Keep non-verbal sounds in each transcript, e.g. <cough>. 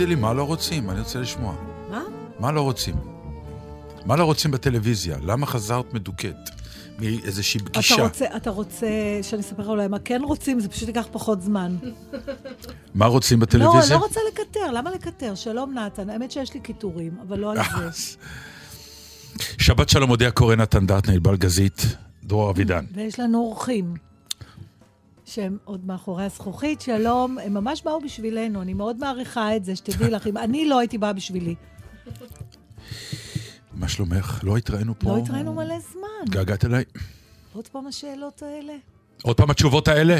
תגידי לי מה לא רוצים, אני רוצה לשמוע. מה? מה לא רוצים? מה לא רוצים בטלוויזיה? למה חזרת מדוכאת? מאיזושהי פגישה. אתה רוצה, אתה רוצה שאני אספר לך אולי מה כן רוצים? זה פשוט ייקח פחות זמן. מה רוצים לא, בטלוויזיה? לא רוצה לקטר, למה לקטר? שלום נתן, האמת שיש לי קיטורים, אבל לא על זה. שבת שלום מודיע קורא נתן דטנר, ענבל גזית, דרור אבידן. ויש לנו אורחים. שהם עוד מאחורי הזכוכית, שלום, הם ממש באו בשבילנו, אני מאוד מעריכה את זה, שתדעי לך, אם אני לא הייתי באה בשבילי. מה שלומך? לא התראינו פה? לא התראינו מלא זמן. התגעגעת אליי? עוד פעם השאלות האלה? עוד פעם התשובות האלה?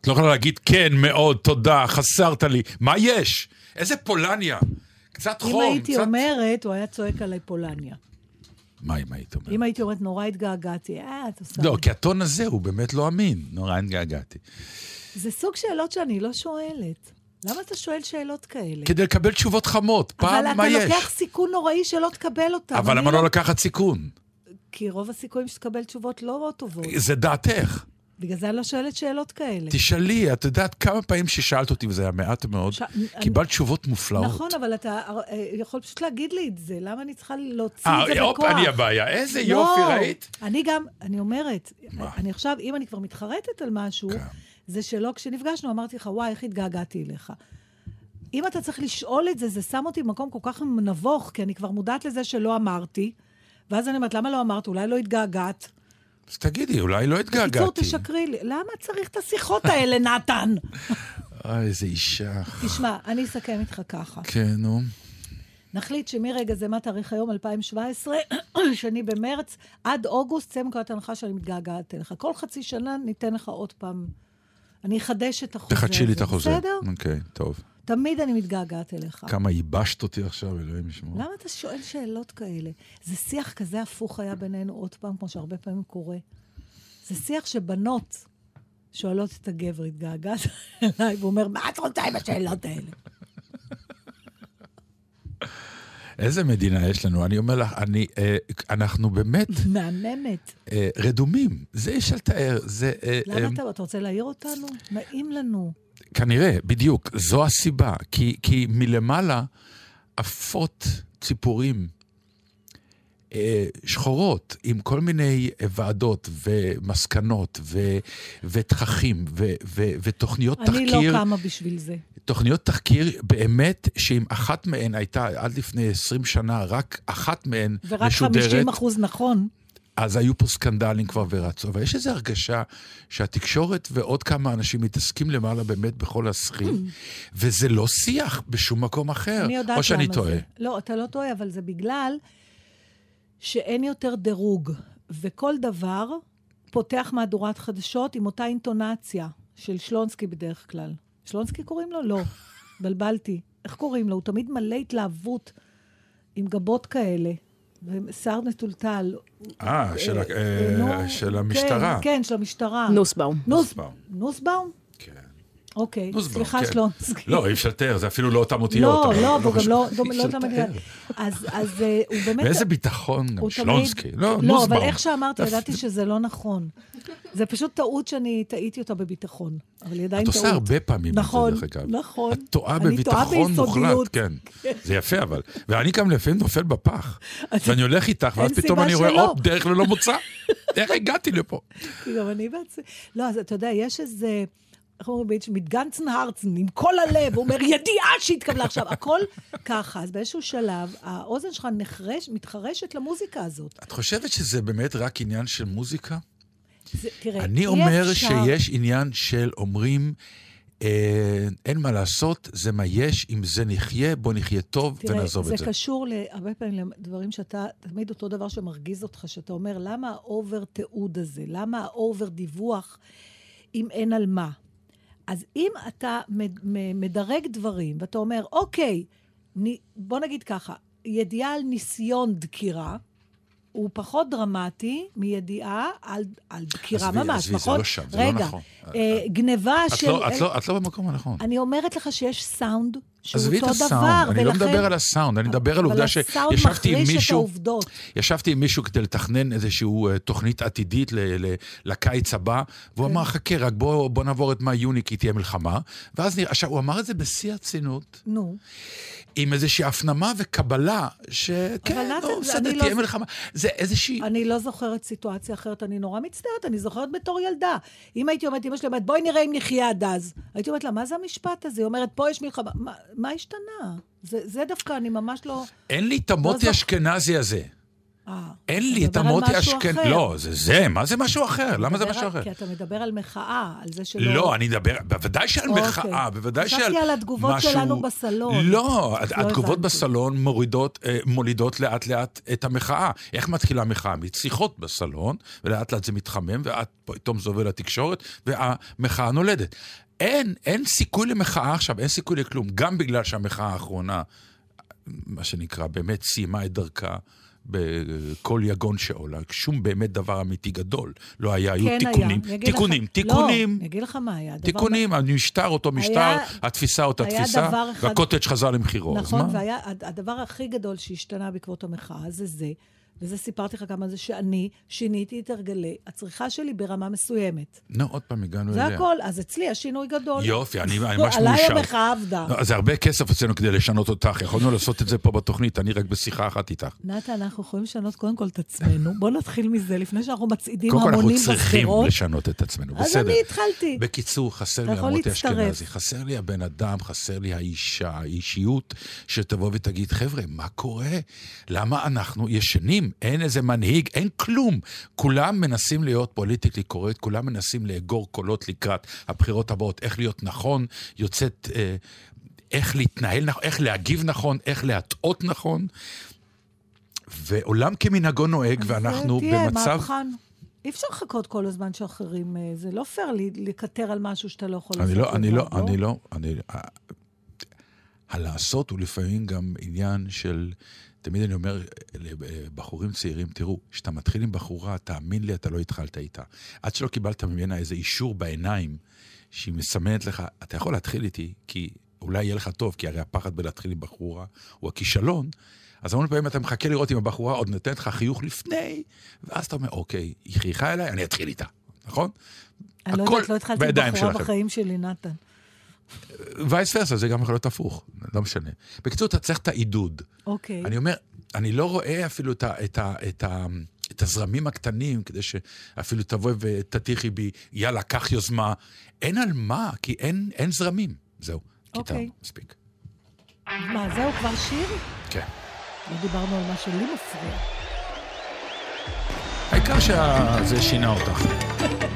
את לא יכולה להגיד כן, מאוד, תודה, חסרת לי. מה יש? איזה פולניה. קצת חום, אם הייתי קצת... אומרת, הוא היה צועק עליי פולניה. מה אם היית אומרת? אם הייתי אומרת, נורא התגעגעתי, אה, את עושה... לא, כי הטון הזה הוא באמת לא אמין. נורא התגעגעתי. זה סוג שאלות שאני לא שואלת. למה אתה שואל שאלות כאלה? כדי לקבל תשובות חמות. פעם, מה יש? אבל אתה לוקח סיכון נוראי שלא תקבל אותם. אבל למה לא לקחת סיכון? כי רוב הסיכויים שתקבל תשובות לא טובות. זה דעתך. בגלל זה אני לא שואלת שאלות כאלה. תשאלי, את יודעת כמה פעמים ששאלת אותי, וזה היה מעט מאוד, ש- קיבלת אני- תשובות מופלאות. נכון, אבל אתה אה, יכול פשוט להגיד לי את זה. למה אני צריכה להוציא אה, את זה בכוח? אני הבעיה. איזה לא, יופי, ראית? אני גם, אני אומרת, מה? אני עכשיו, אם אני כבר מתחרטת על משהו, כן. זה שלא כשנפגשנו אמרתי לך, וואי, איך התגעגעתי אליך. אם אתה צריך לשאול את זה, זה שם אותי במקום כל כך נבוך, כי אני כבר מודעת לזה שלא אמרתי, ואז אני אומרת, למה לא אמרת? אולי לא התגעגעת. אז תגידי, אולי לא בקיצור, התגעגעתי. תשקרי לי. למה צריך את השיחות האלה, נתן? אוי, איזה אישה. תשמע, אני אסכם איתך ככה. כן, נו. נחליט שמרגע זה, מה תאריך היום, 2017, <clears throat> שני במרץ, עד אוגוסט, צא מנקודת הנחה שאני מתגעגעת אליך. כל חצי שנה ניתן לך עוד פעם. אני אחדש את החוזה תחדשי לי את החוזה. בסדר? אוקיי, טוב. תמיד אני מתגעגעת אליך. כמה ייבשת אותי עכשיו, אלוהים ישמור. למה אתה שואל שאלות כאלה? זה שיח כזה הפוך היה בינינו עוד פעם, כמו שהרבה פעמים קורה. זה שיח שבנות שואלות את הגבר, התגעגעת אליי, והוא אומר, מה את רוצה עם השאלות האלה? איזה מדינה יש לנו? אני אומר לך, אני, אה, אנחנו באמת מהממת. אה, רדומים. זה אפשר לתאר. זה... אה, אה, למה אתה, אתה רוצה להעיר אותנו? נעים לנו. כנראה, בדיוק. זו הסיבה. כי, כי מלמעלה עפות ציפורים אה, שחורות עם כל מיני ועדות ומסקנות ו, ותככים ו, ו, ותוכניות אני לא תחקיר. קמה בשביל זה. תוכניות תחקיר, באמת, שאם אחת מהן הייתה עד לפני 20 שנה, רק אחת מהן ורק משודרת, 50 אחוז נכון. אז היו פה סקנדלים כבר ורצו. אבל יש איזו הרגשה שהתקשורת ועוד כמה אנשים מתעסקים למעלה באמת בכל הסחי, <clears throat> וזה לא שיח בשום מקום אחר. אני יודעת למה או שאני זה. טועה. לא, אתה לא טועה, אבל זה בגלל שאין יותר דירוג, וכל דבר פותח מהדורת חדשות עם אותה אינטונציה של שלונסקי בדרך כלל. שלונסקי קוראים לו? לא. <laughs> בלבלתי. איך קוראים לו? הוא תמיד מלא התלהבות עם גבות כאלה. ושיער מטולטל. אה, של אה, אה, של המשטרה. כן, כן, של המשטרה. נוסבאום. נוס- נוסבאום. אוקיי, סליחה, כן. שלונסקי. לא, אי אפשר לתאר, זה אפילו לא אותם אותיות. לא, לא, והוא גם חשוב. לא, לא אותם לתאר. מדינה. אז, אז אה, הוא באמת... ואיזה ביטחון גם, שלונסקי. לא, לא. אבל איך שאמרתי, ידעתי שזה לא נכון. זה פשוט טעות שאני טעיתי אותה בביטחון. אבל היא עדיין את טעות. עושה הרבה פעמים את זה, נכון, דרך אגב. נכון. את טועה בביטחון מוחלט. כן. זה יפה, אבל. ואני גם לפעמים נופל בפח. ואני הולך איתך, ואז פתאום אני רואה. הופ, דרך ללא מוצא. <laughs> איך הגעתי לפה? כי גם אני בעצמי... לא, אז אתה יודע, יש איזה... איך אומרים ביידיש? מתגנצן הרצן, עם כל הלב, הוא אומר, ידיעה שהתקבלה עכשיו, הכל ככה. אז באיזשהו שלב, האוזן שלך נחרש, מתחרשת למוזיקה הזאת. את חושבת שזה באמת רק עניין של מוזיקה? זה, תראה, אני אומר אפשר- שיש עניין של אומרים, אה, אין מה לעשות, זה מה יש, עם זה נחיה, בוא נחיה טוב תראה, ונעזוב זה את זה. קשור הרבה פעמים לדברים שאתה, תמיד אותו דבר שמרגיז אותך, שאתה אומר, למה ה over תיעוד הזה? למה ה over דיווח אם אין על מה? אז אם אתה מדרג דברים, ואתה אומר, אוקיי, בוא נגיד ככה, ידיעה על ניסיון דקירה, הוא פחות דרמטי מידיעה על, על דקירה עזבי, ממש, עזבי, זה נכון? לא שם, זה לא רגע, נכון. אה, גניבה את של... לא- את לא- את לא במקום הנכון. אני אומרת לך שיש סאונד שהוא עזבי את אותו הסאונד, דבר, אני לא מדבר על הסאונד, אני מדבר על עובדה שישבתי עם מישהו. ישבתי עם מישהו כדי לתכנן איזושהי אה, תוכנית עתידית ל- ל- לקיץ הבא, והוא כן. אמר, חכה, רק בוא, בוא נעבור את מאי-יוני, כי תהיה מלחמה. ואז נראה, עכשיו, הוא אמר את זה בשיא הרצינות, נו. עם איזושהי הפנמה וקבלה, שכן, זה- בסדר, אני תהיה לא- מלחמה. זה איזושהי... אני לא זוכרת סיטואציה אחרת, אני נורא מצטערת, אני זוכרת בתור ילדה. אם הייתי אומרת, אמא שלי אומרת, בואי נראה אם נחיה עד אז. הייתי אומרת לה, מה זה המשפט הזה? היא אומרת, פה יש מלחמה. מה, מה השתנה? זה, זה דווקא, אני ממש לא... אין לי את המוטי זוכ- אשכנזי הזה. אה, אין לי את המוטי אשכנזי. לא, זה זה, מה זה משהו אחר? למה זה משהו אחר? כי אתה מדבר על מחאה, על זה שלא... לא, אני מדבר, בוודאי שעל אוקיי. מחאה, בוודאי שעל משהו... חשבתי על התגובות שלנו בסלון. לא, לא התגובות. בסלון מורידות, אה, מולידות לאט לאט את המחאה. איך מתחילה המחאה? משיחות בסלון, ולאט לאט זה מתחמם, ואת פתאום זה עובר לתקשורת, והמחאה נולדת. אין, אין סיכוי למחאה עכשיו, אין סיכוי לכלום. גם בגלל שהמחאה האחרונה, מה שנקרא, באמת סיימה את דרכה. בכל יגון שעולה, שום באמת דבר אמיתי גדול לא היה, היו כן תיקונים, היה. אגיד לך- תיקונים, לא, תיקונים, אני אגיד לך מה היה. דבר- תיקונים, המשטר אותו משטר, היה- התפיסה אותה היה תפיסה, דבר אחד- והקוטג' חזר למחירו. נכון, מה? והיה, הד- הדבר הכי גדול שהשתנה בעקבות המחאה זה זה, וזה סיפרתי לך כמה זה, שאני שיניתי את הרגלי הצריכה שלי ברמה מסוימת. נו, עוד פעם הגענו זה אליה. הכל, אז אצלי השינוי גדול. יופי, אני לא, ממש עליי מאושר. המחאה עבדה. לא, זה הרבה כסף אצלנו כדי לשנות אותך, יכולנו לעשות את זה פה בתוכנית, אני רק בשיחה אחת איתך. נתן, אנחנו יכולים לשנות קודם כל את עצמנו. בוא נתחיל מזה, לפני שאנחנו מצעידים קודם כל אנחנו המונים צריכים. לשנות את עצמנו, אז בסדר. אני התחלתי. בקיצור, חסר לי המוטי. אשכנזי, חסר לי הבן אדם, חסר לי האישה, האישיות, שתבוא ותגיד, חבר'ה, מה קורה? למה אנחנו ישנים? אין איזה מנהיג, אין כלום. כולם מנסים להיות פוליטיקלי קורקט, כולם מנסים לאגור קולות לקראת הבחירות הבאות, איך להיות נכון, יוצאת... אה, איך להתנהל נכון, איך להגיב נכון, איך להטעות נכון. ועולם כמנהגו נוהג, ואנחנו תהיה במצב... מהפכן. אי אפשר לחכות כל הזמן שאחרים... אה, זה לא פייר לקטר על משהו שאתה לא יכול אני לעשות. לא, אני לא, לבד, אני לא, אני... ה- הלעשות הוא לפעמים גם עניין של... תמיד אני אומר לבחורים צעירים, תראו, כשאתה מתחיל עם בחורה, תאמין לי, אתה לא התחלת איתה. עד שלא קיבלת ממנה איזה אישור בעיניים, שהיא מסמנת לך, אתה יכול להתחיל איתי, כי אולי יהיה לך טוב, כי הרי הפחד בלהתחיל עם בחורה הוא הכישלון. אז המון פעמים אתה מחכה לראות אם הבחורה עוד נותנת לך חיוך לפני, ואז אתה אומר, אוקיי, היא חייכה אליי, אני אתחיל איתה, נכון? אני לא יודעת, לא התחלתי עם בחורה. בחיים שלי, נתן. וייס ורסה, זה גם יכול להיות הפוך, לא משנה. בקיצור, אתה צריך את העידוד. אוקיי. אני אומר, אני לא רואה אפילו את, ה, את, ה, את, ה, את הזרמים הקטנים, כדי שאפילו תבואי ותטיחי בי, יאללה, קח יוזמה. אין על מה, כי אין, אין זרמים. זהו, אוקיי. קיטרנו, מספיק. מה, זהו כבר שיר? כן. לא דיברנו על מה שלי מפריע. העיקר שזה שינה אותך. <laughs>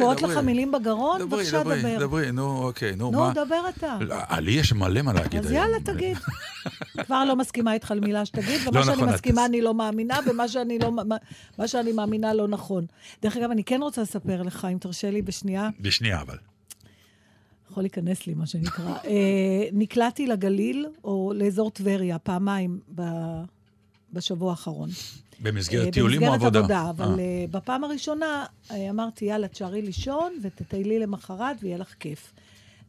קוראות דברי. לך מילים בגרון? דברי, בבקשה, דברי, דבר. דברי, נו, אוקיי, נו, נו, מה? דבר אתה. לא, לי יש מלא מה להגיד אז היום. יאללה, תגיד. <laughs> כבר לא מסכימה איתך על מילה שתגיד, ומה לא שאני נכון, את- מסכימה אני לא מאמינה, ומה שאני לא- מה- שאני מאמינה לא נכון. דרך אגב, אני כן רוצה לספר לך, אם תרשה לי בשנייה, בשנייה, אבל. יכול להיכנס לי, מה שנקרא. אה, נקלעתי לגליל, או לאזור טבריה, פעמיים ב- בשבוע האחרון. במסגרת אה, טיולים או במסגרת עבודה? עבודה, אבל אה. אה, בפעם הראשונה אה, אמרתי, יאללה, תשארי לישון ותטיילי למחרת ויהיה לך כיף.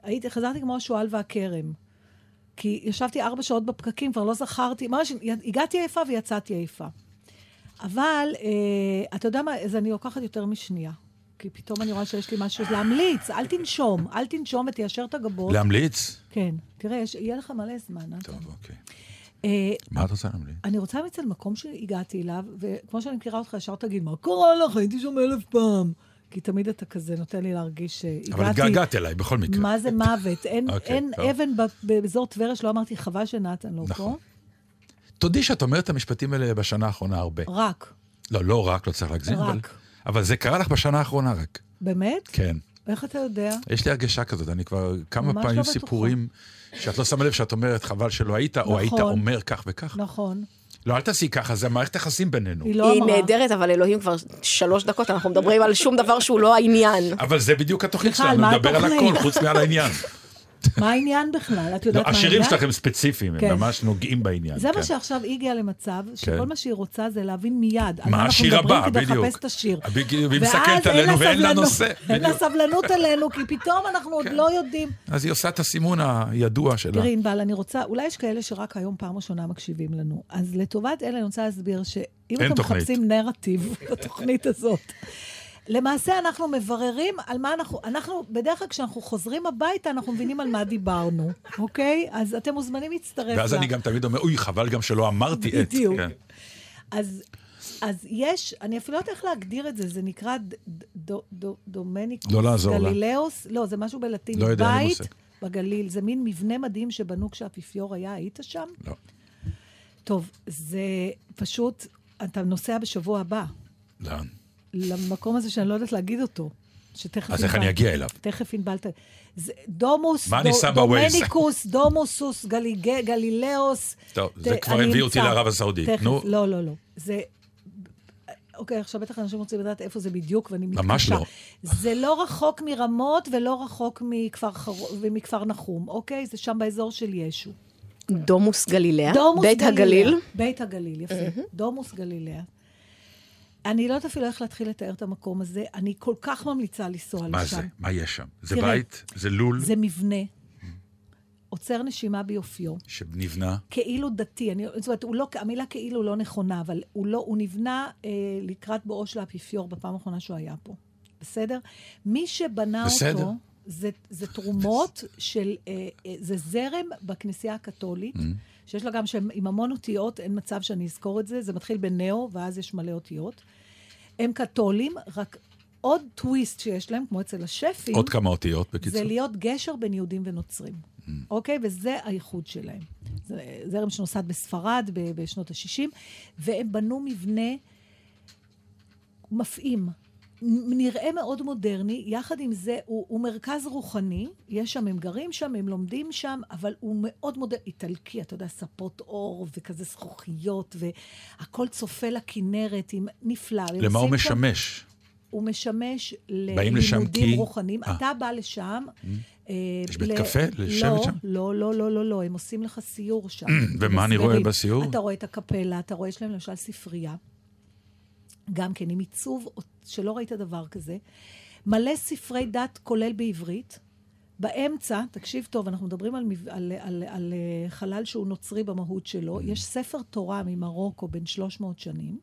הייתי, חזרתי כמו השועל והכרם. כי ישבתי ארבע שעות בפקקים, כבר לא זכרתי, ממש הגעתי עייפה ויצאתי עייפה. אבל, אה, אתה יודע מה, אז אני לוקחת יותר משנייה. כי פתאום אני רואה שיש לי משהו להמליץ, אל תנשום, אל תנשום ותיישר את הגבות. להמליץ? כן, תראה, יש, יהיה לך מלא זמן? טוב, אוקיי. מה את רוצה להמליץ? אני רוצה על מקום שהגעתי אליו, וכמו שאני מכירה אותך, ישר תגיד, מה קרה לך? הייתי שם אלף פעם. כי תמיד אתה כזה נותן לי להרגיש שהגעתי... אבל התגעגעת אליי, בכל מקרה. מה זה מוות? אין, אוקיי, אין טוב. אבן באזור טבריה שלא אמרתי, חבל שנתן לא נכון. פה. תודי שאת אומרת את המשפטים האלה בשנה האחרונה הרבה. רק. לא, לא רק, לא צריך להגזים, אבל... רק. אבל זה קרה לך בשנה האחרונה רק. באמת? כן. איך אתה יודע? יש לי הרגשה כזאת, אני כבר כמה ממש פעמים לא בטוחה. סיפורים שאת לא שמה לב שאת אומרת, חבל שלא היית, או היית נכון. אומר כך וכך. נכון. לא, אל תעשי ככה, זה מערכת יחסים בינינו. היא לא היא. נהדרת, אבל אלוהים כבר שלוש דקות, אנחנו מדברים על שום דבר שהוא לא העניין. אבל זה בדיוק התוכנית שלנו, מה לדבר על? הכל, חוץ מעל העניין. <laughs> מה העניין בכלל? את לא, יודעת מה העניין? השירים שלכם ספציפיים, כן. הם ממש נוגעים בעניין. זה כן. מה שעכשיו היא הגיעה למצב, כן. שכל מה שהיא רוצה זה להבין מיד. מה אנחנו השיר מדברים הבא, כדי בדיוק. לחפש את השיר. והיא מסתכלת עלינו ואין לה נושא. אין לה. כן. סבלנות עלינו, כי פתאום אנחנו עוד לא יודעים. אז היא עושה את הסימון הידוע שלה. תראי, ענבל, אני רוצה, אולי יש כאלה שרק היום פעם ראשונה מקשיבים לנו. אז לטובת אלה אני רוצה להסביר שאם אתם. מחפשים נרטיב <laughs> בתוכנית הזאת, למעשה אנחנו מבררים על מה אנחנו, אנחנו, בדרך כלל כשאנחנו חוזרים הביתה, אנחנו מבינים על מה דיברנו, <laughs> אוקיי? אז אתם מוזמנים להצטרף ואז לה. אני גם תמיד אומר, אוי, חבל גם שלא אמרתי את. בדיוק. כן. אז, אז יש, אני אפילו לא יודעת איך להגדיר את זה, זה נקרא ד, ד, ד, דומניקוס לא לעזור לה. גלילאוס, לא, זה משהו בלטינית. לא יודע, בית. בגליל, זה מין מבנה מדהים שבנו כשהאפיפיור היה, היית שם? לא. טוב, זה פשוט, אתה נוסע בשבוע הבא, לאן? למקום הזה שאני לא יודעת להגיד אותו. שתכף אז איך אני אגיע אליו? תכף ענבל ת... זה דומוס, מה אני שם בווייז? דומניקוס, דומוסוס, גלילאוס. טוב, זה כבר הביא אותי. לערב הסעודית. נו, לא, לא, לא. זה... אוקיי, עכשיו בטח אנשים רוצים לדעת איפה זה בדיוק, ואני מתקשה. ממש לא. זה לא רחוק מרמות ולא רחוק מכפר, חר... ומכפר נחום, אוקיי? זה שם באזור של ישו. דומוס גלילאה, דומוס בית גלילאה. הגליל. בית הגליל, יפה. דומוס גלילאה. אני לא יודעת אפילו איך להתחיל לתאר את המקום הזה. אני כל כך ממליצה לנסוע לשם. מה זה? מה יש שם? זה תראה, בית? זה לול זה מבנה. עוצר נשימה ביופיו. שנבנה? כאילו דתי, אני, זאת אומרת, הוא לא, המילה כאילו לא נכונה, אבל הוא לא, הוא נבנה אה, לקראת בואו של האפיפיור בפעם האחרונה שהוא היה פה. בסדר? מי שבנה בסדר. אותו, זה, זה תרומות של, אה, אה, זה זרם בכנסייה הקתולית, שיש לה גם שם עם המון אותיות, אין מצב שאני אזכור את זה, זה מתחיל בנאו, ואז יש מלא אותיות. הם קתולים, רק עוד טוויסט שיש להם, כמו אצל השפים, עוד כמה אותיות, בקיצור. זה להיות גשר בין יהודים ונוצרים. אוקיי? וזה הייחוד שלהם. זה זרם שנוסד בספרד בשנות ה-60, והם בנו מבנה מפעים. נראה מאוד מודרני, יחד עם זה הוא, הוא מרכז רוחני, יש שם, הם גרים שם, הם לומדים שם, אבל הוא מאוד מודרני, איטלקי, אתה יודע, ספות אור וכזה זכוכיות, והכל צופה לכנרת, עם נפלא. למה הוא עושים שם- משמש? הוא משמש ללימודים כי- רוחניים. אה. אתה בא לשם. אה, יש בית ל- קפה לשבת לא, שם? לא, לא, לא, לא, לא, הם עושים לך סיור שם. <clears throat> ומה אני רואה. בסיור? אתה רואה את הקפלה, אתה רואה, יש להם למשל ספרייה, גם כן עם עיצוב שלא ראית דבר כזה. מלא ספרי דת, כולל בעברית. באמצע, תקשיב טוב, אנחנו מדברים על, מב- על, על, על, אה, חלל שהוא נוצרי במהות שלו. Mm. יש ספר תורה ממרוקו בן 300 שנים.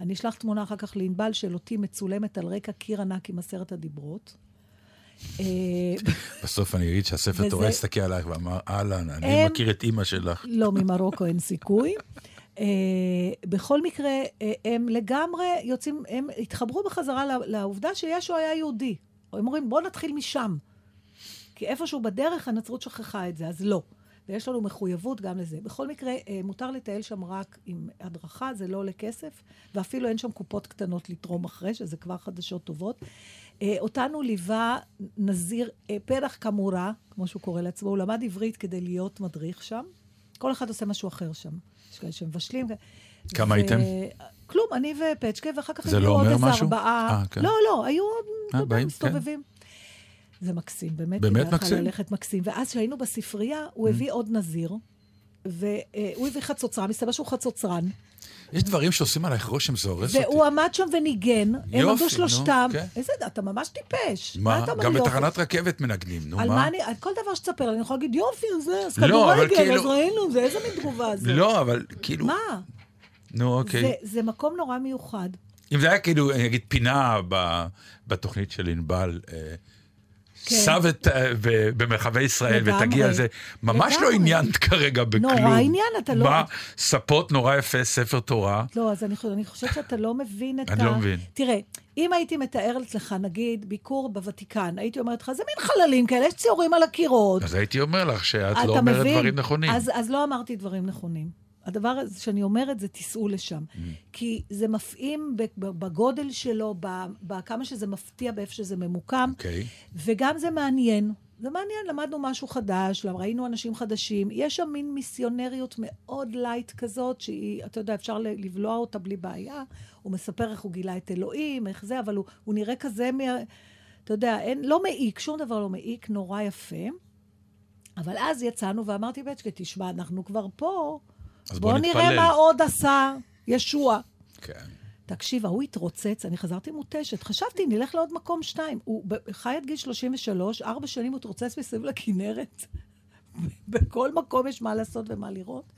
אני אשלח תמונה אחר כך לענבל של אותי מצולמת על רקע קיר ענק עם עשרת הדיברות. אה, בסוף אני אגיד שהספר תורה הסתכל עלייך ואמר, אהלן, אני מכיר את אימא שלך. לא, ממרוקו אין סיכוי. Uh, בכל מקרה, uh, הם לגמרי יוצאים, הם התחברו בחזרה לעובדה שישו היה יהודי. הם אומרים, בואו נתחיל משם. כי איפשהו בדרך הנצרות שכחה את זה, אז לא. ויש לנו מחויבות גם לזה. בכל מקרה, אה, מותר לטייל שם רק עם הדרכה, זה לא עולה כסף, ואפילו אין שם קופות קטנות לתרום אחרי, שזה כבר חדשות טובות. אה, אותנו ליווה נזיר אה, פרח קמורה, כמו שהוא קורא לעצמו, הוא למד עברית כדי להיות מדריך שם. כל אחד עושה משהו אחר שם. יש כאלה שמבשלים. כמה ו- הייתם? כלום, אני ופצ'קה, ואחר כך הגיעו לא עוד איזה משהו? ארבעה. אה, כן. לא, לא, היו עוד, אתה מסתובבים. זה מקסים, באמת. באמת מקסים? ללכת מקסים. ואז כשהיינו בספרייה, הוא הביא עוד נזיר, והוא הביא חצוצרן, מסתבר שהוא חצוצרן. יש דברים שעושים עלייך רושם, זה הורס אותי. והוא עמד שם וניגן, הם עמדו שלושתם. כן. איזה, אתה ממש טיפש. מה? גם? בתחנת רכבת מנגנים, נו על מה? מה אני, על כל דבר שתספר, אני יכולה להגיד, יופי, זה, אז לא, כדורגל, כאילו- אז ראינו, זה איזה מין תגובה זאת. לא, אבל כאילו... מה? נו, אוקיי. זה, מקום נורא מיוחד. אם זה היה כאילו, אני אגיד, פינה בתוכנית של ענבל, כן. סע ות- אה, במרחבי ישראל. ותגיע לזה, ממש לא. עניינת <laughs> כרגע בכלום. נורא עניין, אתה לא- מה, ספות נורא יפה, ספר תורה. לא, אז אני, חושבת- אני שאתה לא מבין את אני ה... לא מבין. תראה, אם הייתי מתארת לך, נגיד, ביקור בוותיקן, הייתי אומרת לך, זה מין חללים כאלה, יש ציורים על הקירות. אז הייתי אומר לך שאת לא אומרת? דברים נכונים. אז לא אמרתי דברים נכונים. הדבר הזה שאני אומרת זה תיסעו לשם. Mm. כי זה מפעים בגודל שלו, בכמה שזה מפתיע באיפה שזה ממוקם, אוקיי. וגם זה מעניין. זה מעניין, למדנו משהו חדש, ראינו אנשים חדשים. יש שם מין מיסיונריות מאוד light כזאת, שהיא, אתה יודע, אפשר לבלוע אותה בלי בעיה. הוא מספר איך הוא גילה את אלוהים, איך זה, אבל הוא, הוא נראה כזה, מה, אתה יודע, אין, לא מעיק, שום דבר לא מעיק, נורא יפה. אבל אז יצאנו ואמרתי, בצ'קה, תשמע, אנחנו כבר פה, אז בוא בוא נראה נתפלל." מה עוד עשה ישוע. כן. תקשיב, ההוא התרוצץ, אני חזרתי מותשת. חשבתי, נלך לעוד מקום שתיים. הוא חי עד גיל 33, ארבע שנים הוא התרוצץ מסביב לכנרת. <laughs> בכל מקום יש מה לעשות ומה לראות.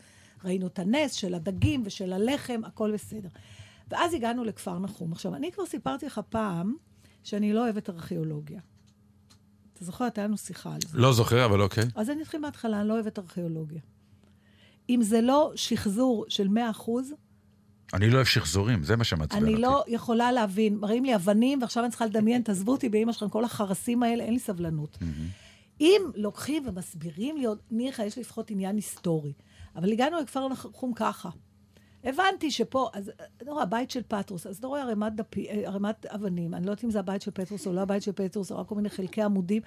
ראינו את הנס של הדגים ושל הלחם, הכל בסדר. ואז הגענו לכפר נחום. עכשיו, אני כבר סיפרתי לך פעם שאני לא אוהבת ארכיאולוגיה. אתה זוכר, הייתה לנו שיחה על זה. לא זוכר, אבל אוקיי. אז אני אתחיל מההתחלה, אני לא אוהבת ארכיאולוגיה. אם זה לא שחזור של 100 אחוז, אני לא אוהב שחזורים, זה מה שמעצבן אותי. אני לא יכולה להבין, מראים לי אבנים, ועכשיו אני צריכה לדמיין, תעזבו אותי באמא שלכם, כל החרסים האלה, אין לי סבלנות. אם לוקחים ומסבירים לי עוד, ניחא, יש לי לפחות עניין היסטורי. אבל הגענו לכפר נחום ככה. הבנתי שפה, אז אתה רואה, הבית של פטרוס, אז אתה רואה ערימת, דפי, אה, ערימת אבנים, אני לא יודעת אם זה הבית של פטרוס או לא הבית של פטרוס, או רק כל מיני חלקי עמודים.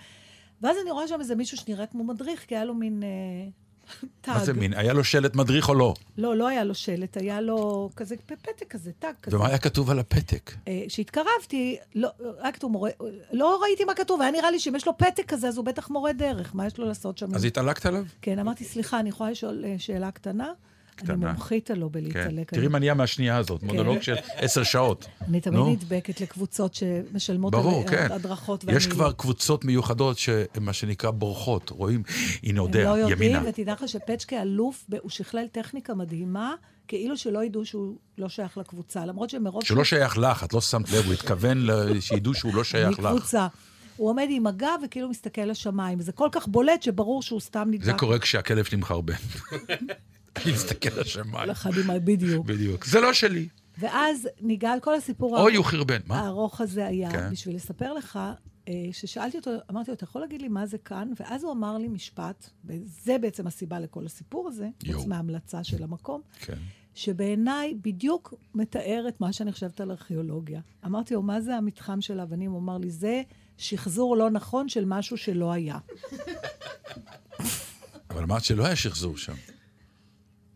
ואז אני רואה שם איזה מישהו שנראה כמו מדריך, כי היה לו מין אה, <laughs> טאג. מה זה מין, היה לו שלט מדריך או לא? לא, לא היה לו שלט, היה לו כזה פתק כזה, טאג כזה. ומה היה כתוב על הפתק? אה, כשהתקרבתי, לא, היה כתוב מורה, לא ראיתי מה כתוב, היה נראה לי שאם יש לו פתק כזה, אז הוא בטח מורה דרך, מה יש לו לעשות שם? אז התעלקת עליו? כן, אמרתי, סליחה, אני יכולה לשאול אה, שאלה קטנה? אני קטנה. מומחית הלא כן. בלהתעלק. תראי אני- מה נהיה מהשנייה הזאת, מונולוג של עשר שעות. אני תמיד. נדבקת לקבוצות שמשלמות ברור, כן. הדרכות. יש כבר קבוצות מיוחדות מה שנקרא בורחות, רואים, הנה הם יודע, לא יודעים, ימינה. ותדע לך שפצ'קה אלוף, הוא שכלל טכניקה מדהימה, כאילו שלא ידעו שהוא לא שייך לקבוצה, למרות שמרוב... שלא שייך לך, את לא שמת לב, הוא התכוון שידעו שהוא לא שייך לך. מקבוצה. הוא עומד עם הגב וכאילו מסתכל לשמיים. זה כל כך בולט שברור שהוא סתם נדבק. זה קורה כשהכלב שלי מחרבן. <laughs> <laughs> אני מסתכל לשמיים. אחד עם ה... בדיוק. בדיוק. זה לא שלי. ואז ניגע כל הסיפור אוי, הוא חרבן. מה? הארוך הזה היה, כן. בשביל לספר לך, אה, ששאלתי אותו, אמרתי לו, אתה יכול להגיד לי מה זה כאן? ואז הוא אמר לי משפט, וזה בעצם הסיבה לכל הסיפור הזה. חוץ מההמלצה של המקום, כן. שבעיניי בדיוק מתאר את מה שאני חושבת על ארכיאולוגיה. אמרתי לו, מה זה המתחם של האבנים? הוא אמר לי, זה שחזור לא נכון של משהו שלא היה. אבל אמרת שלא היה שחזור שם.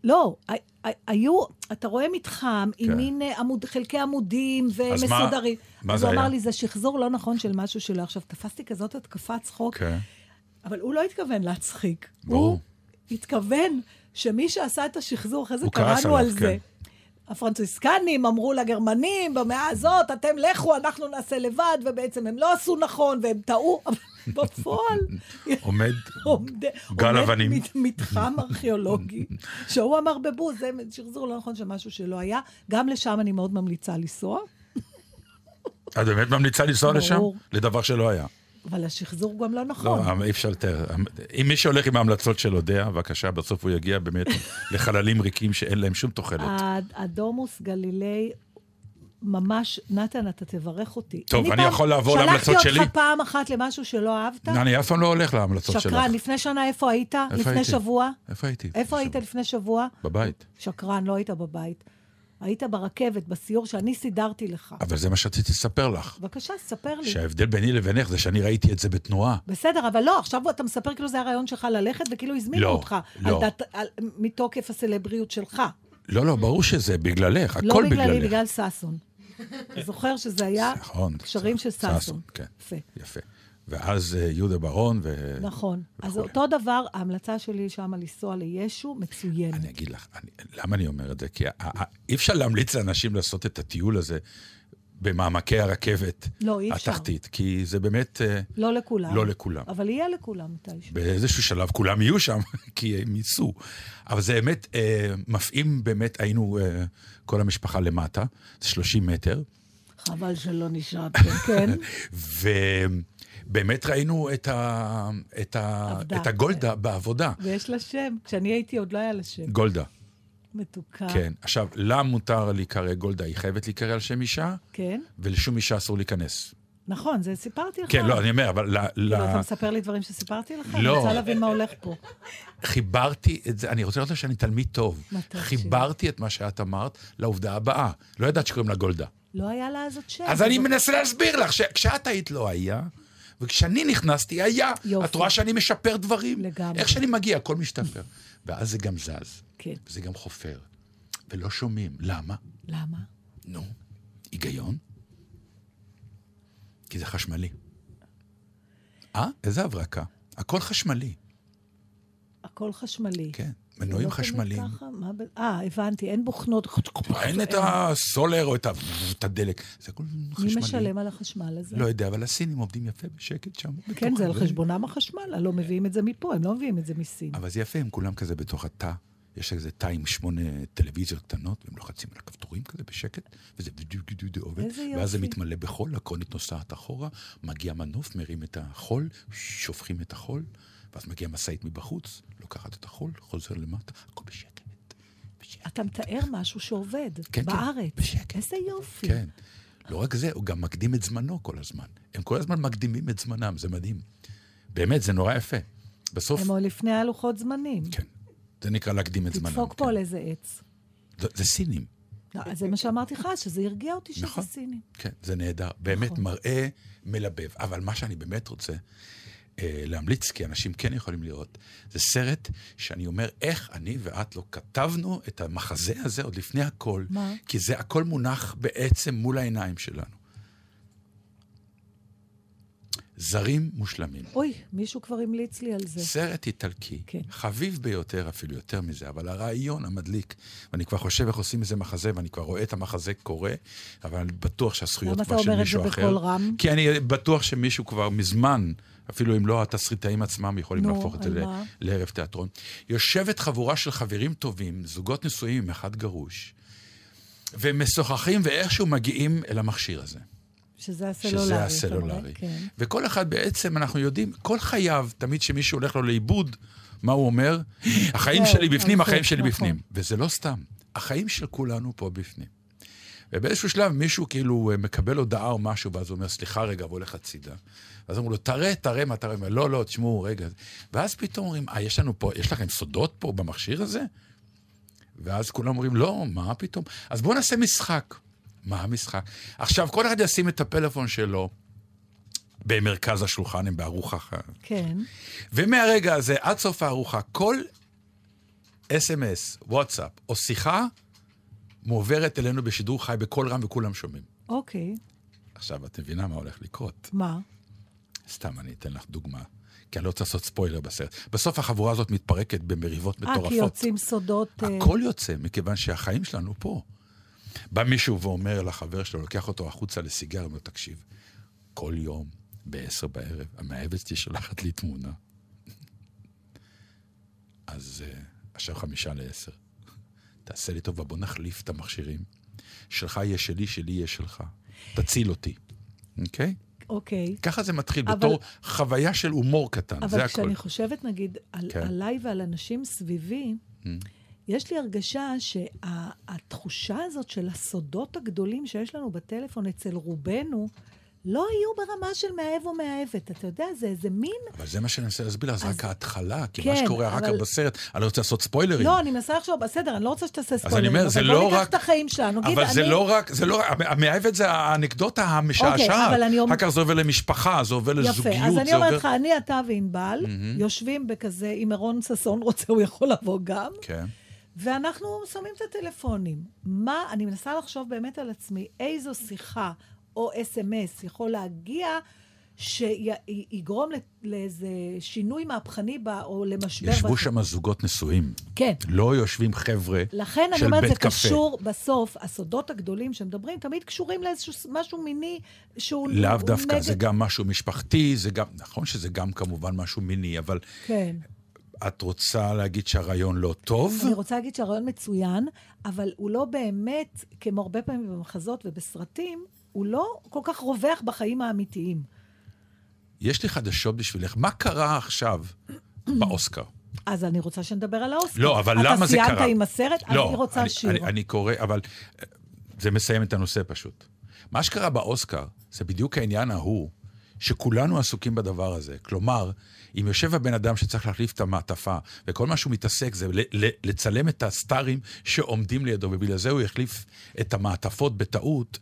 לא, היו, אתה רואה מתחם כן. עם מין אה, עמוד, חלקי עמודים אז מה- ומסודרים. מה אז זה הוא אמר היה? לי, זה שחזור לא נכון של משהו שלא. עכשיו, תפסתי כזאת התקפת צחוק, כן. אבל הוא לא התכוון להצחיק. ברור. הוא התכוון שמי שעשה את השחזור, אחרי זה קראנו על עליו, זה. כן. הפרנציסקנים אמרו לגרמנים במאה הזאת, אתם לכו, אנחנו נעשה לבד, ובעצם הם לא עשו נכון, והם טעו, אבל בפועל... עומד עומד, גל עומד אבנים. מת, מתחם ארכיאולוגי, שהוא אמר בבוז, זה שחזור לא נכון של משהו שלא היה. גם לשם אני מאוד ממליצה לנסוע, את באמת ממליצה לנסוע לשם? לדבר שלא היה. אבל השחזור גם לא לא, נכון. אי אפשר לתאר. אם מי שהולך עם ההמלצות של אודיה, בבקשה, בסוף הוא יגיע באמת <laughs> לחללים ריקים שאין להם שום תוחלת. הדומוס גלילי ממש, נתן, אתה תברך אותי. טוב, אני פעם יכול לעבור להמלצות שלחתי שלי? אותך פעם אחת למשהו שלא אהבת? אני אף פעם לא הולך להמלצות שלך. שקרן, לפני שנה איפה היית? איפה לפני הייתי? שבוע? איפה הייתי? איפה היית לפני שבוע? בבית. שקרן, לא היית בבית. היית ברכבת, בסיור שאני סידרתי לך. אבל זה מה שרציתי לספר לך. בבקשה, ספר לי. שההבדל ביני לבינך זה שאני ראיתי את זה בתנועה. בסדר, אבל לא, עכשיו אתה מספר כאילו זה הרעיון שלך ללכת, וכאילו הזמינו לא, אותך. לא. על, מתוקף הסלבריות שלך. לא, לא, ברור שזה בגללך, לא הכל בגללי, בגללך. בגלל ששון. אתה זוכר שזה היה נכון. קשרים של ששון. כן. יפה. יפה. ואז אה, יהודה ברון ו... נכון. אז. אותו דבר, ההמלצה שלי שמה לנסוע לישו, מצוינת. אני אגיד לך, למה אני אומר את זה? כי אי אפשר להמליץ לאנשים לעשות את הטיול הזה במעמקי הרכבת לא. התחתית, כי זה באמת אה, לא לכולם. לא לכולם. אבל יהיה לכולם מתישהו. באיזשהו שלב כולם יהיו שם, <laughs> כי הם ייסעו. אבל זה באמת, אה, מפעים באמת, היינו אה, כל המשפחה למטה, זה 30 מטר, חבל שלא נשארתם, <laughs> כן? ובאמת ראינו את, ה, את, ה. את הגולדה בעבודה. ויש לה שם. כשאני הייתי עוד לא היה לה שם. גולדה, מתוקה. כן. עכשיו, לה מותר להיקרא גולדה? היא חייבת להיקרא על שם אישה, כן? ולשום אישה אסור להיכנס. נכון, זה סיפרתי לך. כן, לא, אני אומר, אבל ל- כאילו, אתה מספר לי דברים שסיפרתי לך? לא. אני רוצה להבין מה הולך פה. חיברתי את זה, אני רוצה לראות שאני תלמיד טוב. אתה חיברתי את מה שאת אמרת לעובדה הבאה. לא ידעת שקוראים לה גולדה. לא היה לה אז עוד שם. אז אני מנסה להסביר לך שכשאת היית לא היה, וכשאני נכנסתי היה. יופי. את רואה שאני משפר דברים? לגמרי. איך שאני מגיע, הכל משתפר. ואז זה גם זז, כן. וזה גם חופר. ולא שומעים. למה? למה? נו, היגיון? כי זה חשמלי. אה? איזה הברקה? הכל חשמלי, הכל חשמלי. כן. מנועים לא חשמליים. אה, הבנתי, אין בוכנות. אין את הסולר או את הדלק. זה הכל חשמלי. מי משלם על החשמל הזה? לא יודע, אבל הסינים עובדים יפה בשקט שם. כן, זה על. חשבונם החשמל, לא מביאים את זה מפה, הם לא מביאים את זה מסין. אבל זה יפה, הם כולם כזה בתוך התא. יש איזה תא עם שמונה טלוויזיות קטנות, והם לוחצים על הכפתורים כזה בשקט, וזה בדיוק בדיוק עובד. איזה ואז זה יופי. מתמלא בחול, הקרונית נוסעת אחורה, מגיע מנוף, מרים את החול, שופכים את החול, ואז מגיעה משאית מבחוץ, לוקחת את החול, חוזר למטה, הכל בשקט. בשקט. אתה מתאר משהו שעובד, כן, בארץ. בשקט. איזה יופי. כן. לא רק זה, הוא גם מקדים את זמנו כל הזמן. הם כל הזמן מקדימים את זמנם, זה מדהים. באמת, זה נורא יפה. בסוף, הם עוד לפני הלוחות זמנים. כן, זה נקרא להקדים את זמנם. תדפוק פה כן. על איזה עץ. זה, זה סינים, לא, זה מה שאמרתי לך, שזה הרגיע אותי שזה נכון. סינים. כן, זה נהדר. באמת נכון. מראה מלבב. אבל מה שאני באמת רוצה להמליץ, כי אנשים כן יכולים לראות, זה סרט שאני אומר, איך אני ואת לא כתבנו את המחזה הזה עוד לפני הכל. מה? כי זה הכל מונח בעצם מול העיניים שלנו. זרים מושלמים. אוי, מישהו כבר המליץ לי על זה. סרט איטלקי, כן. חביב ביותר, אפילו יותר מזה, אבל הרעיון המדליק, ואני כבר חושב איך עושים איזה מחזה, ואני כבר רואה את המחזה קורה, אבל אני בטוח שהזכויות למה כבר אתה של אומר את מישהו זה אחר. בקול רם? כי אני בטוח שמישהו כבר מזמן, אפילו אם לא התסריטאים עצמם, יכולים נו, להפוך את זה? לערב תיאטרון. יושבת חבורה של חברים טובים, זוגות נשואים עם אחד גרוש, והם משוחחים ואיכשהו מגיעים אל המכשיר הזה. שזה הסלולרי. שזה הסלולרי. כן. וכל אחד בעצם, אנחנו יודעים, כל חייו, תמיד כשמישהו הולך לו לאיבוד, מה הוא אומר? <laughs> החיים שלי בפנים, החיים שלי נכון. בפנים. וזה לא סתם, החיים של כולנו פה בפנים. ובאיזשהו שלב מישהו כאילו אה, מקבל הודעה או משהו, ואז הוא אומר, סליחה רגע, והולך הצידה. ואז אמרו לו, תראה, תראה מה תראה. לא, לא, תשמעו, רגע. ואז פתאום אומרים, אה, יש לנו פה, יש לכם סודות פה במכשיר הזה? ואז כולם אומרים, לא, מה פתאום? אז בואו נעשה משחק. מה המשחק? עכשיו, כל אחד ישים את הפלאפון שלו במרכז השולחן, הם בארוחה. ח- כן. ומהרגע הזה עד סוף הארוחה, כל אס.אם.אס, וואטסאפ או שיחה מועברת אלינו בשידור חי בקול רם וכולם שומעים. אוקיי. עכשיו, את מבינה מה הולך לקרות. מה? סתם, אני אתן לך דוגמה, כי אני לא רוצה לעשות ספוילר בסרט. בסוף החבורה הזאת מתפרקת במריבות אה, מטורפות. כי יוצאים סודות... אה, הכל יוצא, מכיוון שהחיים שלנו פה. בא מישהו ואומר לחבר שלו, לוקח אותו החוצה לסיגר, אומר, תקשיב, כל יום, בעשר בערב, המאהבת שלי שולחת לי תמונה. אז uh, עכשיו חמישה לעשר. תעשה לי טובה, בוא נחליף את המכשירים. שלך יהיה שלי, שלי יהיה שלך. תציל אותי, אוקיי? אוקיי. ככה זה מתחיל, אבל- בתור חוויה של הומור קטן, זה אבל הכל. כשאני חושבת, נגיד, על, כן. עליי ועל אנשים סביבי, יש לי הרגשה שהתחושה הזאת של הסודות הגדולים שיש לנו בטלפון אצל רובנו, לא היו ברמה של מאהב או מאהבת. אתה יודע, זה איזה מין... אבל זה מה שאני מנסה להסביר לך, זה אז- רק ההתחלה, כי כן, מה שקורה אחר כך אבל- בסרט, אני לא רוצה לעשות ספוילרים. לא, אני מנסה לחשוב, בסדר, אני לא רוצה שתעשה אני ספוילרים, אומר, זה אבל לא בוא ניקח רק- את החיים שלנו. אבל זה אני- לא רק, זה לא רק, המאהבת זה האנקדוטה המשעשעת. אבל אני אומר- אחר כך זה עובר למשפחה, זה עובר יפה, לזוגיות, אז אני זה עובר... אומרת לך, אני, אתה וענבל, יושבים בכזה, אם אירון ששון רוצה, הוא יכול לבוא גם, כן. ואנחנו שמים את הטלפונים. מה, אני מנסה לחשוב באמת על עצמי, איזו שיחה או אס.אם.אס יכול להגיע שיגרום לאיזה שינוי מהפכני בה, או למשבר. ישבו בת- שם זוגות נשואים. כן. לא יושבים חבר'ה לכן אני של אומרת, זה בית קפה. קשור בסוף, הסודות הגדולים שמדברים, תמיד קשורים לאיזשהו משהו מיני שהוא... לאו דווקא, נגד- זה גם משהו משפחתי, זה גם, נכון שזה גם כמובן משהו מיני, אבל כן. את רוצה להגיד שהרעיון לא טוב? אני רוצה להגיד שהרעיון מצוין, אבל הוא לא באמת, כמו הרבה פעמים במחזות ובסרטים, הוא לא כל כך רווח בחיים האמיתיים. יש לי חדשות בשבילך. מה קרה עכשיו באוסקר? אז אני רוצה שנדבר על האוסקר. לא, אבל למה זה אתה קרה? סיימת עם הסרט? לא, אני רוצה אני, שיר. אני, אני קורא, אבל אה, זה מסיים את הנושא פשוט. מה שקרה באוסקר זה בדיוק העניין ההוא, שכולנו עסוקים בדבר הזה. כלומר, אם יושב הבן אדם שצריך להחליף את המעטפה, וכל מה שהוא מתעסק זה לצלם את הסטארים שעומדים לידו, ובגלל זה הוא החליף את המעטפות בטעות,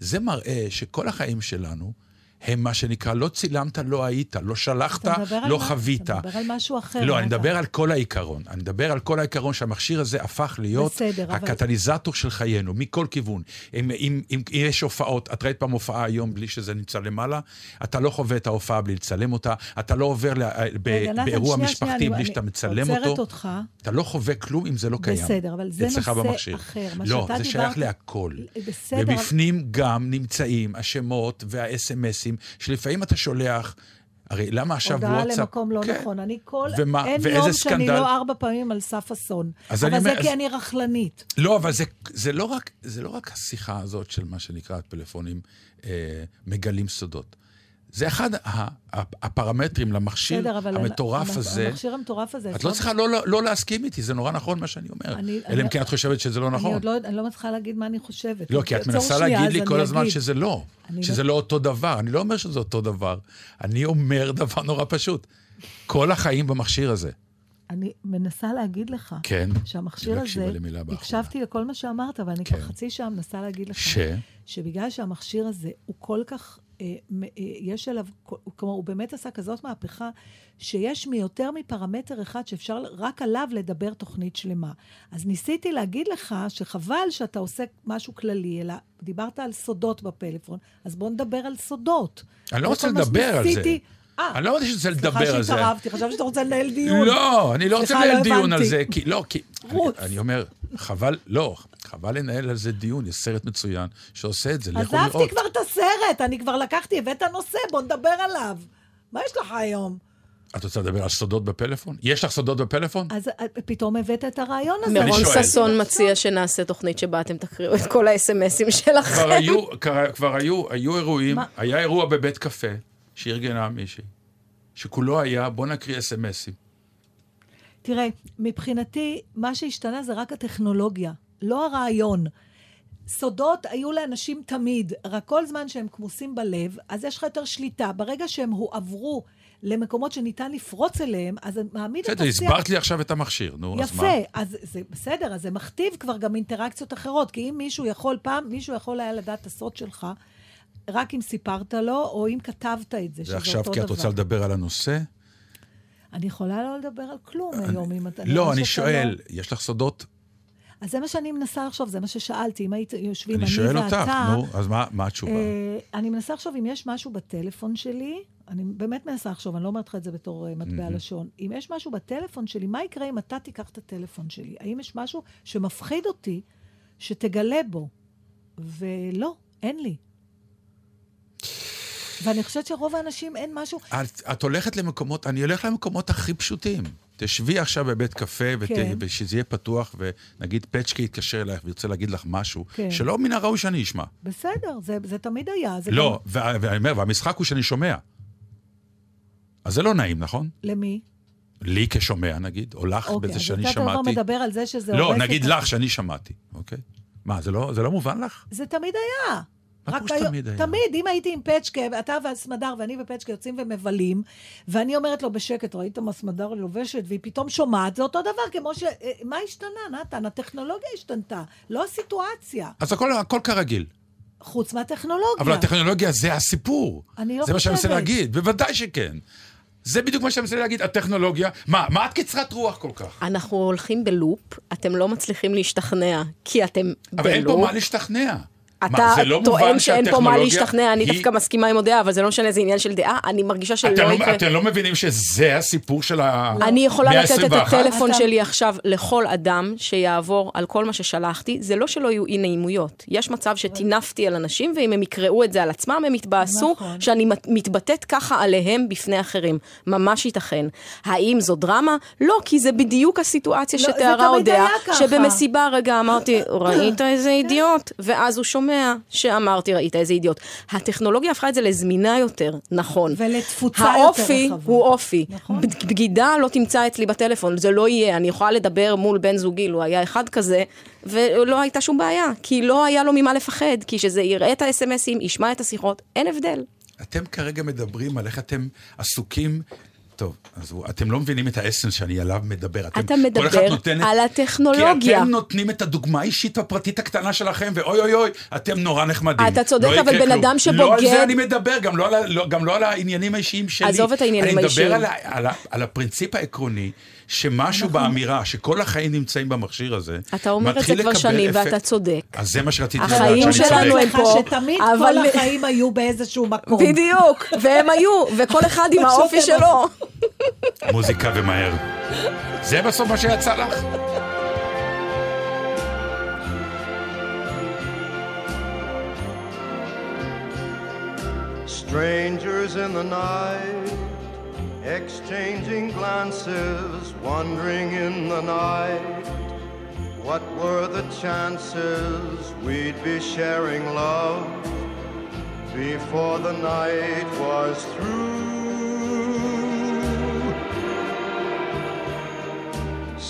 זה מראה שכל החיים שלנו הם מה שנקרא, לא צילמת, לא היית, לא שלחת, לא מה- חווית. אתה מדבר על משהו אחר. לא, אני. מדבר על כל העיקרון. אני מדבר על כל העיקרון שהמכשיר הזה הפך להיות בסדר, אבל- הקטליזטור של חיינו, מכל כיוון. אם, אם, אם יש הופעות, את ראית פעם הופעה היום בלי שזה נמצא למעלה, אתה לא חווה את ההופעה בלי לצלם אותה, אתה לא עובר ל, ב, רגע, באירוע שנייה, משפחתי שנייה, בלי אני- שאתה מצלם אותו. אותך. אתה לא חווה כלום אם זה לא קיים. בסדר, אבל זה נושא במכשיר. אחר. לא, זה שייך דיברת- להכל. בסדר, אבל- ובפנים גם נמצאים השמות והאס.אם.אסים, שלפעמים אתה שולח, הרי למה עכשיו הודעה וואטסאפ... למקום לא כן. נכון. אני כל... ומה- אין יום שאני סקנדל? לא ארבע פעמים על סף אסון. אז אבל אני זה אומר- כי אז- אני רכלנית. לא, אבל זה, זה, לא רק, זה לא רק השיחה הזאת של מה שנקרא פלאפונים אה, מגלים סודות. זה אחד הפרמטרים למכשיר בסדר. המטורף המ- הזה. המכשיר המטורף הזה... את לא צריכה לא, לא, לא להסכים איתי, זה נורא נכון מה שאני אומר. אני- אלא אם אני- כן את חושבת שזה לא אני נכון. עוד לא, אני לא מצליחה להגיד מה אני חושבת. לא, כי את מנסה להגיד לי כל אני הזמן. שזה לא, אני שזה לא- לא אותו דבר. אני לא אומר שזה אותו דבר. אני אומר דבר נורא פשוט. כל החיים במכשיר הזה. אני מנסה להגיד לך, כן. שהמכשיר הזה. הקשבתי לכל מה שאמרת, אבל אני כן. כבר חצי שעה מנסה להגיד לך, ש? שבגלל שהמכשיר הזה הוא כל כך, יש עליו, כל- כלומר, הוא באמת עשה כזאת מהפכה, שיש מיותר מפרמטר אחד שאפשר רק עליו לדבר תוכנית שלמה. אז ניסיתי להגיד לך שחבל שאתה עושה משהו כללי, אלא דיברת על סודות בפלאפון, אז בוא נדבר על סודות. אני לא רוצה לדבר על זה. אה, אני לא רוצה שזה לדבר על סליחה זה. שהתערבתי, חשבתי שאתה רוצה לנהל דיון. לא, אני לא רוצה סליחה, לא לנהל דיון על. זה, כי לא, כי... רוץ. אני, אני אומר, חבל, לא, חבל לנהל על זה דיון, יש סרט מצוין שעושה את זה, לכו לראות. עזבתי כבר את הסרט, אני כבר לקחתי, הבאת נושא, בוא נדבר עליו. מה יש לך היום? את רוצה לדבר על סודות בפלאפון? יש לך סודות בפלאפון? אז אה, פתאום הבאת את הרעיון הזה. שואל. ששון מציע שנעשה תוכנית שבה אתם תקריאו את כל האס.אם.אסים שלכם. כבר היו, כבר, כבר היו, היו אירועים, מה? היה אירוע בבית קפה שארגנה מישהי, שכולו היה, בוא נקריא אס.אם.אסים. תראה, מבחינתי, מה שהשתנה זה רק הטכנולוגיה, לא הרעיון. סודות היו לאנשים תמיד, רק כל זמן שהם כמוסים בלב, אז יש לך יותר שליטה. ברגע שהם הועברו למקומות שניתן לפרוץ אליהם, אז מעמיד את בסדר, השיח... הסברת לי עכשיו את המכשיר, נו, אז מה? יפה, אז זה בסדר, אז זה מכתיב כבר גם אינטראקציות אחרות, כי אם מישהו יכול, פעם מישהו יכול היה לדעת את הסוד שלך, רק אם סיפרת לו, או אם כתבת את זה, שזה ועכשיו אותו כי את דבר. רוצה לדבר על הנושא? אני יכולה לא לדבר על כלום היום, אם אתה... לא, אני שואל, יש לך סודות? אז זה מה שאני מנסה לחשוב, זה מה ששאלתי, אם היית יושבים אני אני שואל ואתה... אותך, נו, אז מה מה התשובה? אה, אני מנסה לחשוב אם יש משהו בטלפון שלי, אני באמת מנסה לחשוב, אני לא אומרת לך את זה בתור אה, מטבע לשון. אם יש משהו בטלפון שלי, מה יקרה אם אתה תיקח את הטלפון שלי? האם יש משהו שמפחיד אותי שתגלה בו? ולא, אין לי. ואני חושבת שרוב האנשים אין משהו... את, את הולכת למקומות, אני הולך למקומות הכי פשוטים. תשבי עכשיו בבית קפה, ות, כן. ושזה יהיה פתוח, ונגיד פצ'קי יתקשר אלייך וירצה להגיד לך משהו, כן. שלא מן הראוי שאני אשמע. בסדר, זה, זה תמיד היה. זה לא, גם... וה- ואני אומר, והמשחק הוא שאני שומע. אז זה לא נעים, נכון? למי? לי כשומע נגיד, או לך אוקיי, בזה אז שאני אתה כבר שמעתי. מדבר על זה שזה לא, נגיד את לך שאני שמעתי, אוקיי? מה, זה לא, זה לא מובן לך? זה תמיד היה. רק היום- תמיד היה? תמיד, אם הייתי עם פצ'קה, אתה והסמדר ואני ופצ'קה יוצאים ומבלים, ואני אומרת לו בשקט, ראית מה סמדר לובשת, והיא פתאום שומעת, זה אותו דבר, כמו ש... אה, מה השתנה, נתן? הטכנולוגיה השתנתה, לא הסיטואציה. אז הכל, הכל כרגיל. חוץ מהטכנולוגיה. אבל הטכנולוגיה זה הסיפור. אני לא זה מה שאני מנסה חושבת. להגיד, בוודאי שכן. זה בדיוק מה שאני מנסה להגיד, הטכנולוגיה. מה, מה את קצרת רוח כל כך? אנחנו הולכים בלופ, אתם לא מצליחים להשתכנע, כי אתם אבל אין פה בלופ. מה להשתכנע. מה, אתה זה לא טוען שאין פה מה להשתכנע, אני היא- דווקא מסכימה עם הדעה, אבל זה לא משנה, זה עניין של דעה, אני מרגישה שלא אתם לא, יקרה. אתם לא מבינים שזה הסיפור של ה... אני יכולה לתת את הטלפון אתה- שלי עכשיו לכל אדם שיעבור על כל מה ששלחתי, זה לא שלא יהיו אי נעימויות. יש מצב שטינפתי על אנשים, ואם הם יקראו את זה על עצמם, הם יתבאסו נכון. שאני מת- מתבטאת ככה עליהם בפני אחרים. ממש ייתכן. האם זו דרמה? לא, כי זה בדיוק הסיטואציה לא, שתיארה אודיה. שבמסיבה רגע אמרתי, ראית איזה אידיוט? ואז הוא שומע שאמרתי, ראית איזה אידיוט. הטכנולוגיה הפכה את זה לזמינה יותר, נכון. ולתפוצה יותר האופי רחבה. הוא אופי. נכון. בגידה לא תמצא אצלי בטלפון, זה לא יהיה. אני יכולה לדבר מול בן זוגי, לו היה אחד כזה, ולא הייתה שום בעיה, כי לא היה לו ממה לפחד, כי שזה יראה את האס.אם.אסים, ישמע את השיחות, אין הבדל. אתם כרגע מדברים על איך אתם עסוקים... טוב, אז הוא- אתם לא מבינים את האסנס שאני עליו מדבר. אתם, אתה כל אחד מדבר את- על הטכנולוגיה. כי אתם נותנים את הדוגמה האישית הפרטית הקטנה שלכם, ואוי אוי אוי, אתם נורא נחמדים. אתה צודק, לא אבל בן כלום. אדם לא על שבוגד- זה אני מדבר, גם לא על, לא, גם לא על העניינים האישיים שלי. עזוב את העניינים האישיים. אני מדבר על, על, ה- על הפרינציפ העקרוני, שמשהו באמירה, שכל החיים נמצאים במכשיר הזה, אתה אומר את זה כבר שנים, אפקט- ואתה צודק. אז זה מה שרציתי החיים לדעת, שאני שלנו צודק. הם פה, שתמיד אבל- כל החיים היו באיזשהו מקום. בדיוק, והם היו, וכל אחד עם האופי שלו. מוזיקה ומהר. זה בסוף מה שיצא לך? Strangers in the night, exchanging glances, wandering in the night. What were the chances we'd be sharing love before the night was through?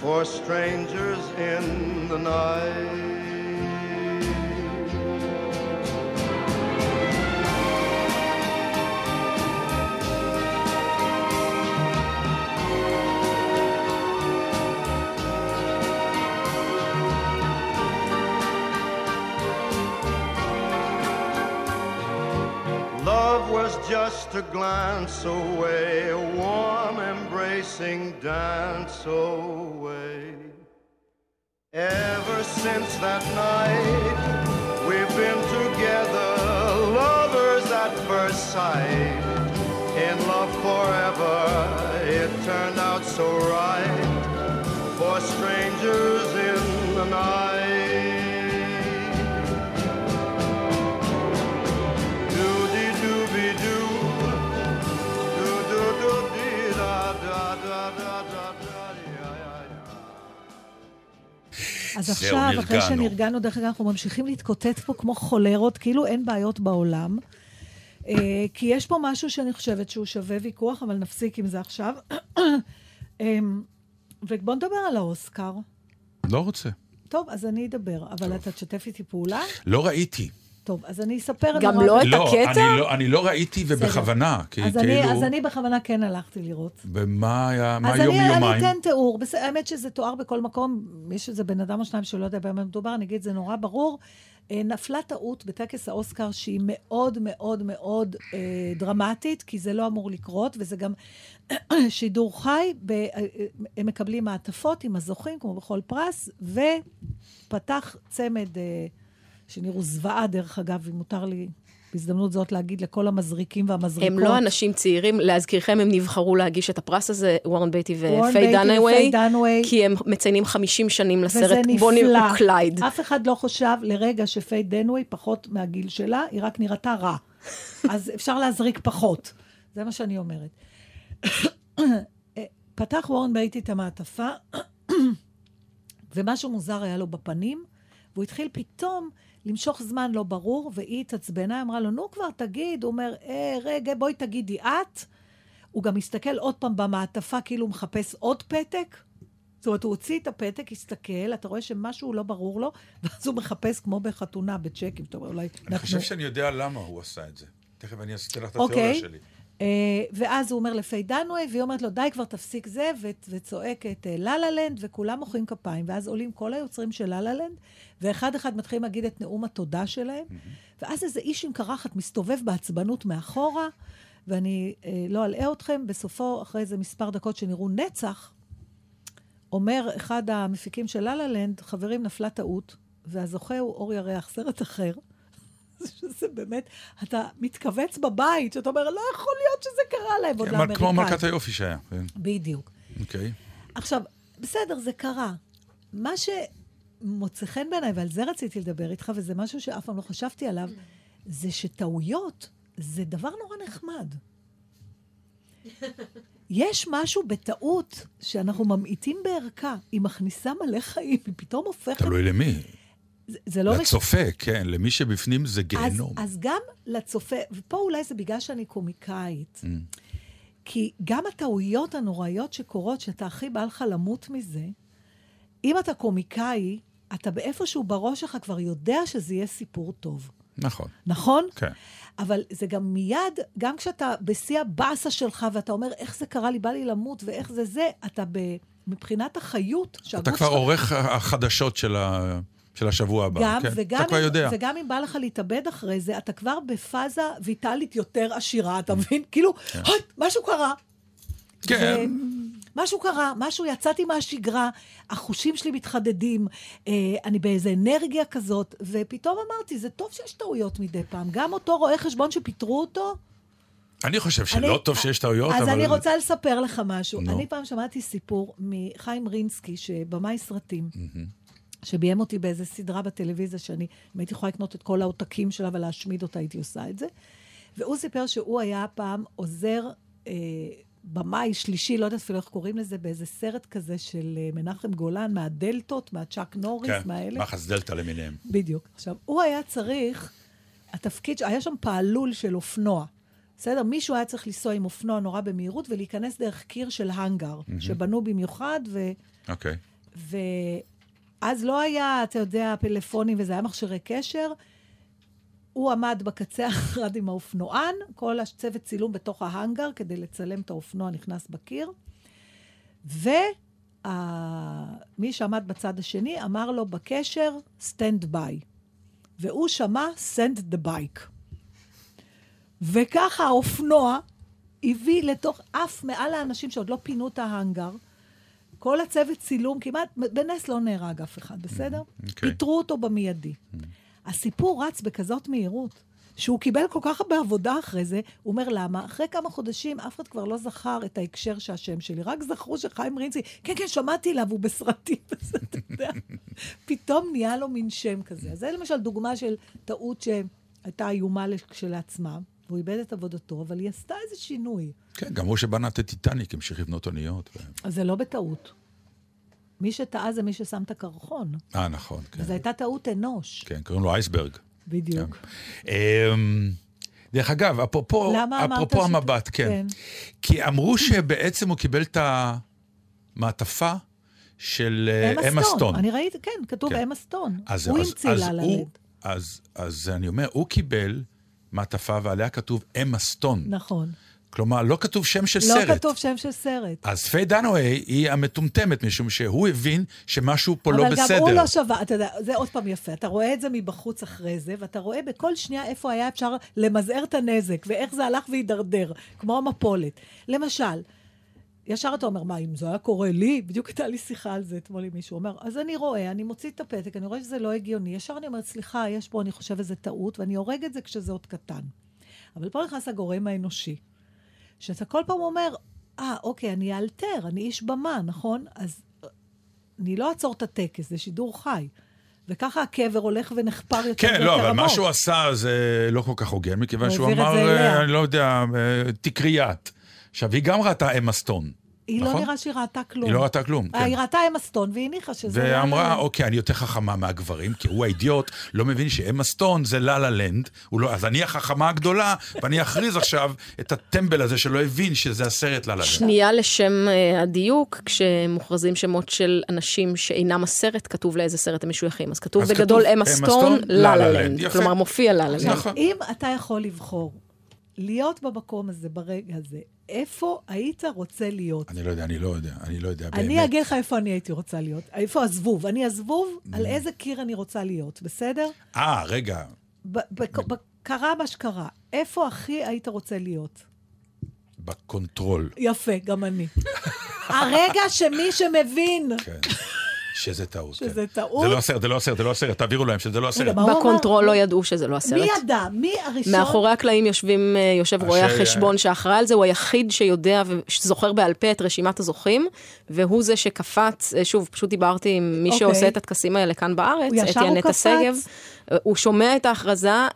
for strangers in the night. Love was just a glance away, a warm embracing dance away. Ever since that night, we've been together, lovers at first sight. In love forever, it turned out so right for strangers in the night. אז עכשיו, אחרי נרגענו. שנרגענו, דרך אגב, אנחנו ממשיכים להתקוטט פה כמו חולרות, כאילו אין בעיות בעולם. אה, כי יש פה משהו שאני חושבת שהוא שווה ויכוח, אבל נפסיק עם זה עכשיו. <coughs> אמ, ובואו נדבר על האוסקר. לא רוצה. טוב, אז אני אדבר, אבל אתה תשתף איתי פעולה? לא ראיתי. טוב, אז אני אספר גם לא את לא, הקטע? אני לא, אני לא ראיתי ובכוונה, כי אז, אני, כאילו... אז אני בכוונה כן הלכתי לראות. במה היה, מה אז יום אני, יומיים? אני אתן תיאור. בס... האמת שזה תואר בכל מקום, יש איזה בן אדם או שניים שלא יודע במה מדובר, אני אגיד, זה נורא ברור. אה, נפלה טעות בטקס האוסקר שהיא מאוד מאוד מאוד אה, דרמטית, כי זה לא אמור לקרות, וזה גם <clears throat> שידור חי, ב... אה, אה, הם מקבלים מעטפות עם הזוכים, כמו בכל פרס, ופתח צמד, אה, שנראו זוועה, דרך אגב, אם מותר לי בהזדמנות זאת להגיד לכל המזריקים והמזריקות. הם לא אנשים צעירים, להזכירכם, הם נבחרו להגיש את הפרס הזה, וורן בייטי ופיי דנאווי, דנאווי. כי הם מציינים 50 שנים לסרט. בוני וקלייד. אף אחד לא חשב לרגע שפיי דנווי פחות מהגיל שלה, היא רק נראתה רע. <laughs> אז אפשר להזריק פחות. זה מה שאני אומרת. <coughs> פתח וורן בייטי את המעטפה, <coughs> ומשהו מוזר היה לו בפנים, והוא התחיל פתאום למשוך זמן לא ברור, והיא התעצבנה, אמרה לו, נו כבר, תגיד. הוא אומר, אה, רגע, בואי תגידי את. הוא גם הסתכל עוד פעם במעטפה, כאילו הוא מחפש עוד פתק. זאת אומרת, הוא הוציא את הפתק, הסתכל, אתה רואה שמשהו לא ברור לו, ואז הוא מחפש כמו בחתונה, בצ'קים, אתה אומר, אולי אני חושב שאני יודע למה הוא עשה את זה. תכף אני אעשה לך את התיאוריה אוקיי. שלי. Uh, ואז הוא אומר לפיי דנווי, והיא אומרת לו, די כבר תפסיק זה, וצועקת uh, לה לה לנד, וכולם מוחאים כפיים, ואז עולים כל היוצרים של לה לה לנד, ואחד אחד מתחילים להגיד את נאום התודה שלהם, ואז איזה איש עם קרחת מסתובב בעצבנות מאחורה, ואני uh, לא אלאה אתכם, בסופו, אחרי איזה מספר דקות שנראו נצח, אומר אחד המפיקים של לה לה לנד, חברים, נפלה טעות, והזוכה הוא אור ירח, סרט אחר. שזה באמת, אתה מתכווץ בבית, שאתה אומר, לא יכול להיות שזה קרה להם, עוד כן, אבל כמו לאמריקאים. מלכת היופי שהיה. כן. בדיוק. אוקיי. עכשיו, בסדר, זה קרה. מה שמוצא חן בעיניי, ועל זה רציתי לדבר איתך, וזה משהו שאף פעם לא חשבתי עליו, זה שטעויות זה דבר נורא נחמד. יש משהו בטעות שאנחנו ממעיטים בערכה, היא מכניסה מלא חיים, היא פתאום הופכת... תלוי למי. זה, זה לא... מש- לצופה, כן. למי שבפנים זה אז, גיהנום. אז גם לצופה, ופה אולי זה בגלל שאני קומיקאית, Mm. כי גם הטעויות הנוראיות שקורות, שאתה הכי בא לך למות מזה, אם אתה קומיקאי, אתה באיפשהו בראש שלך כבר יודע שזה יהיה סיפור טוב. נכון. נכון? כן. אבל זה גם מיד, גם כשאתה בשיא הבאסה שלך, ואתה אומר, איך זה קרה לי, בא לי למות, ואיך זה זה, אתה ב... מבחינת החיות, אתה שהגוף כבר שלך- עורך החדשות של ה- של השבוע הבא. גם, כן? וגם, אתה כבר יודע. וגם אם בא לך להתאבד אחרי זה, אתה כבר בפאזה ויטאלית יותר עשירה, אתה מבין? כאילו, "הי, משהו קרה. כן. משהו קרה, משהו, יצאתי מהשגרה, החושים שלי מתחדדים, אה, אני באיזה אנרגיה כזאת, ופתאום אמרתי, זה טוב שיש טעויות מדי פעם. גם אותו רואה חשבון שפיטרו אותו, אני חושב שלא אני- טוב שיש טעויות, אז אבל... אני רוצה לספר לך משהו. נו. אני פעם שמעתי סיפור מחיים רינסקי, שבמאי סרטים, שביים אותי באיזה סדרה בטלוויזיה, שאני, אם הייתי יכולה לקנות את כל העותקים שלה ולהשמיד אותה, הייתי עושה את זה. והוא סיפר שהוא היה פעם עוזר אה, במאי שלישי, לא יודעת אפילו איך קוראים לזה, באיזה סרט כזה של אה, מנחם גולן, מהדלתות, מהצ'אק נוריס, כן, מהאלה. מחס דלתא למיניהם. בדיוק. עכשיו, הוא היה צריך, התפקיד, היה שם פעלול של אופנוע. בסדר? מישהו היה צריך לנסוע עם אופנוע נורא במהירות ולהיכנס דרך קיר של האנגר, שבנו במיוחד, ו... אוקיי. ואז לא היה, אתה יודע, פלאפונים וזה, היה מכשירי קשר. הוא עמד בקצה האחד עם האופנוען, כל הצוות צילום בתוך ההאנגר כדי לצלם את האופנוע נכנס בקיר. ומי שעמד בצד השני אמר לו בקשר, stand by. והוא שמע, send the bike. וככה האופנוע הביא לתוך אף מעל האנשים שעוד לא פינו את ההאנגר. כל הצוות צילום, כמעט, בנס לא נהרג אף אחד, בסדר? אוקיי. פיטרו אותו במיידי. הסיפור רץ בכזאת מהירות, שהוא קיבל כל כך הרבה עבודה אחרי זה, הוא אומר, למה? אחרי כמה חודשים אף אחד כבר לא זכר את ההקשר שהשם שלי, רק זכרו שחיים רינסקי, כן, כן, שמעתי עליו, הוא בסרטים, אז <laughs> אתה יודע, פתאום נהיה לו מין שם כזה. אז זה למשל דוגמה של טעות שהייתה איומה כשלעצמה, והוא איבד את עבודתו, אבל היא עשתה איזה שינוי. כן, גם הוא שבנה את הטיטניק, המשיך לבנות אוניות. ו- אז זה לא בטעות. מי שטעה זה מי ששם את הקרחון. אה, נכון, כן. זו הייתה טעות אנוש. כן, קוראים לו אייסברג. בדיוק. אמ, דרך אגב, אפרופו, אפרופו המבט, כן. כן. כי אמרו שבעצם הוא קיבל את המעטפה של אמה סטון. אני ראיתי, כן, כתוב כן. אמה סטון. הוא המציא לה לה הוא- לד. אז, אז אני אומר, הוא קיבל מעטפה ועליה כתוב אמה סטון. נכון. כלומר, לא כתוב שם של לא סרט. כתוב שם של סרט. אז פיי דנווי היא המטומטמת, משום שהוא הבין שמשהו פה לא אבל בסדר. גם הוא לא שווה, אתה יודע, זה עוד פעם יפה. אתה רואה את זה מבחוץ אחרי זה, ואתה רואה בכל שנייה איפה היה אפשר למזער את הנזק, ואיך זה הלך והידרדר, כמו המפולת. למשל, ישר אתה אומר, מה, אם זה היה קורה לי? בדיוק הייתה לי שיחה על זה אתמול עם מישהו. אומר, אז אני רואה, אני מוציא את הפתק, אני רואה שזה לא הגיוני. ישר אני אומרת, סליחה, יש פה, אני חושב, איזה טעות, ואני הורג את זה כשזה עוד קטן. אבל פה נכנס הגורם האנושי. שאתה כל פעם אומר, אה, אוקיי, אני אאלתר, אני איש במה, נכון? אז אה, אני לא אעצור את הטקס, זה שידור חי. וככה הקבר הולך ונחפר יותר כן, ויותר לא, אבל עמוק. מה שהוא עשה זה לא כל כך הוגן, מכיוון הוא שהוא אמר. אה, אני לא יודע, אה, תקריית. עכשיו, היא גם ראתה אמה סטון. היא לא נכון? נראה שהיא ראתה כלום. היא לא ראתה כלום, אה, כן. היא ראתה אמה סטון והיא הניחה שזה... לא ואמרה, לה- אוקיי, אני יותר חכמה מהגברים, כי הוא האידיוט, לא מבין שאמה סטון זה לה לה לנד, לא, אז אני החכמה הגדולה, ואני אכריז עכשיו את הטמבל הזה שלא הבין שזה הסרט לה לה לנד. שנייה לשם אה, הדיוק, כשמוכרזים שמות של אנשים שאינם הסרט, כתוב לאיזה סרט הם משויכים. אז כתוב אז בגדול אמה סטון, לה לה לה לנד. כלומר, מופיע לה לה לנד. נכון. אם אתה יכול לבחור להיות במקום הזה ברגע הזה, איפה היית רוצה להיות? אני לא יודע, אני לא יודע, אני לא יודע באמת. אני אגיד לך איפה אני הייתי רוצה להיות. איפה הזבוב? אני הזבוב, על. איזה קיר אני רוצה להיות, בסדר? אה, רגע, קרה מה שקרה. איפה הכי היית רוצה להיות? ב control, יפה, גם אני. הרגע שמי שמבין כן. שזה טעות. שזה כן. טעות. זה לא הסרט, זה לא הסרט, זה לא הסרט, תעבירו להם שזה לא הסרט. ב control לא ידעו שזה לא מי הסרט. ידע? מי הראשון? מאחורי הקלעים יושבים, אה, יושב רואה החשבון שאחראי על זה, הוא היחיד שיודע וזוכר בעל פה את רשימת הזוכים, והוא זה שקפץ, אה, שוב, פשוט דיברתי עם מי אוקיי. שעושה את הטקסים האלה כאן בארץ, את ינטה? שגב. אה, הוא שומע את ההכרזה,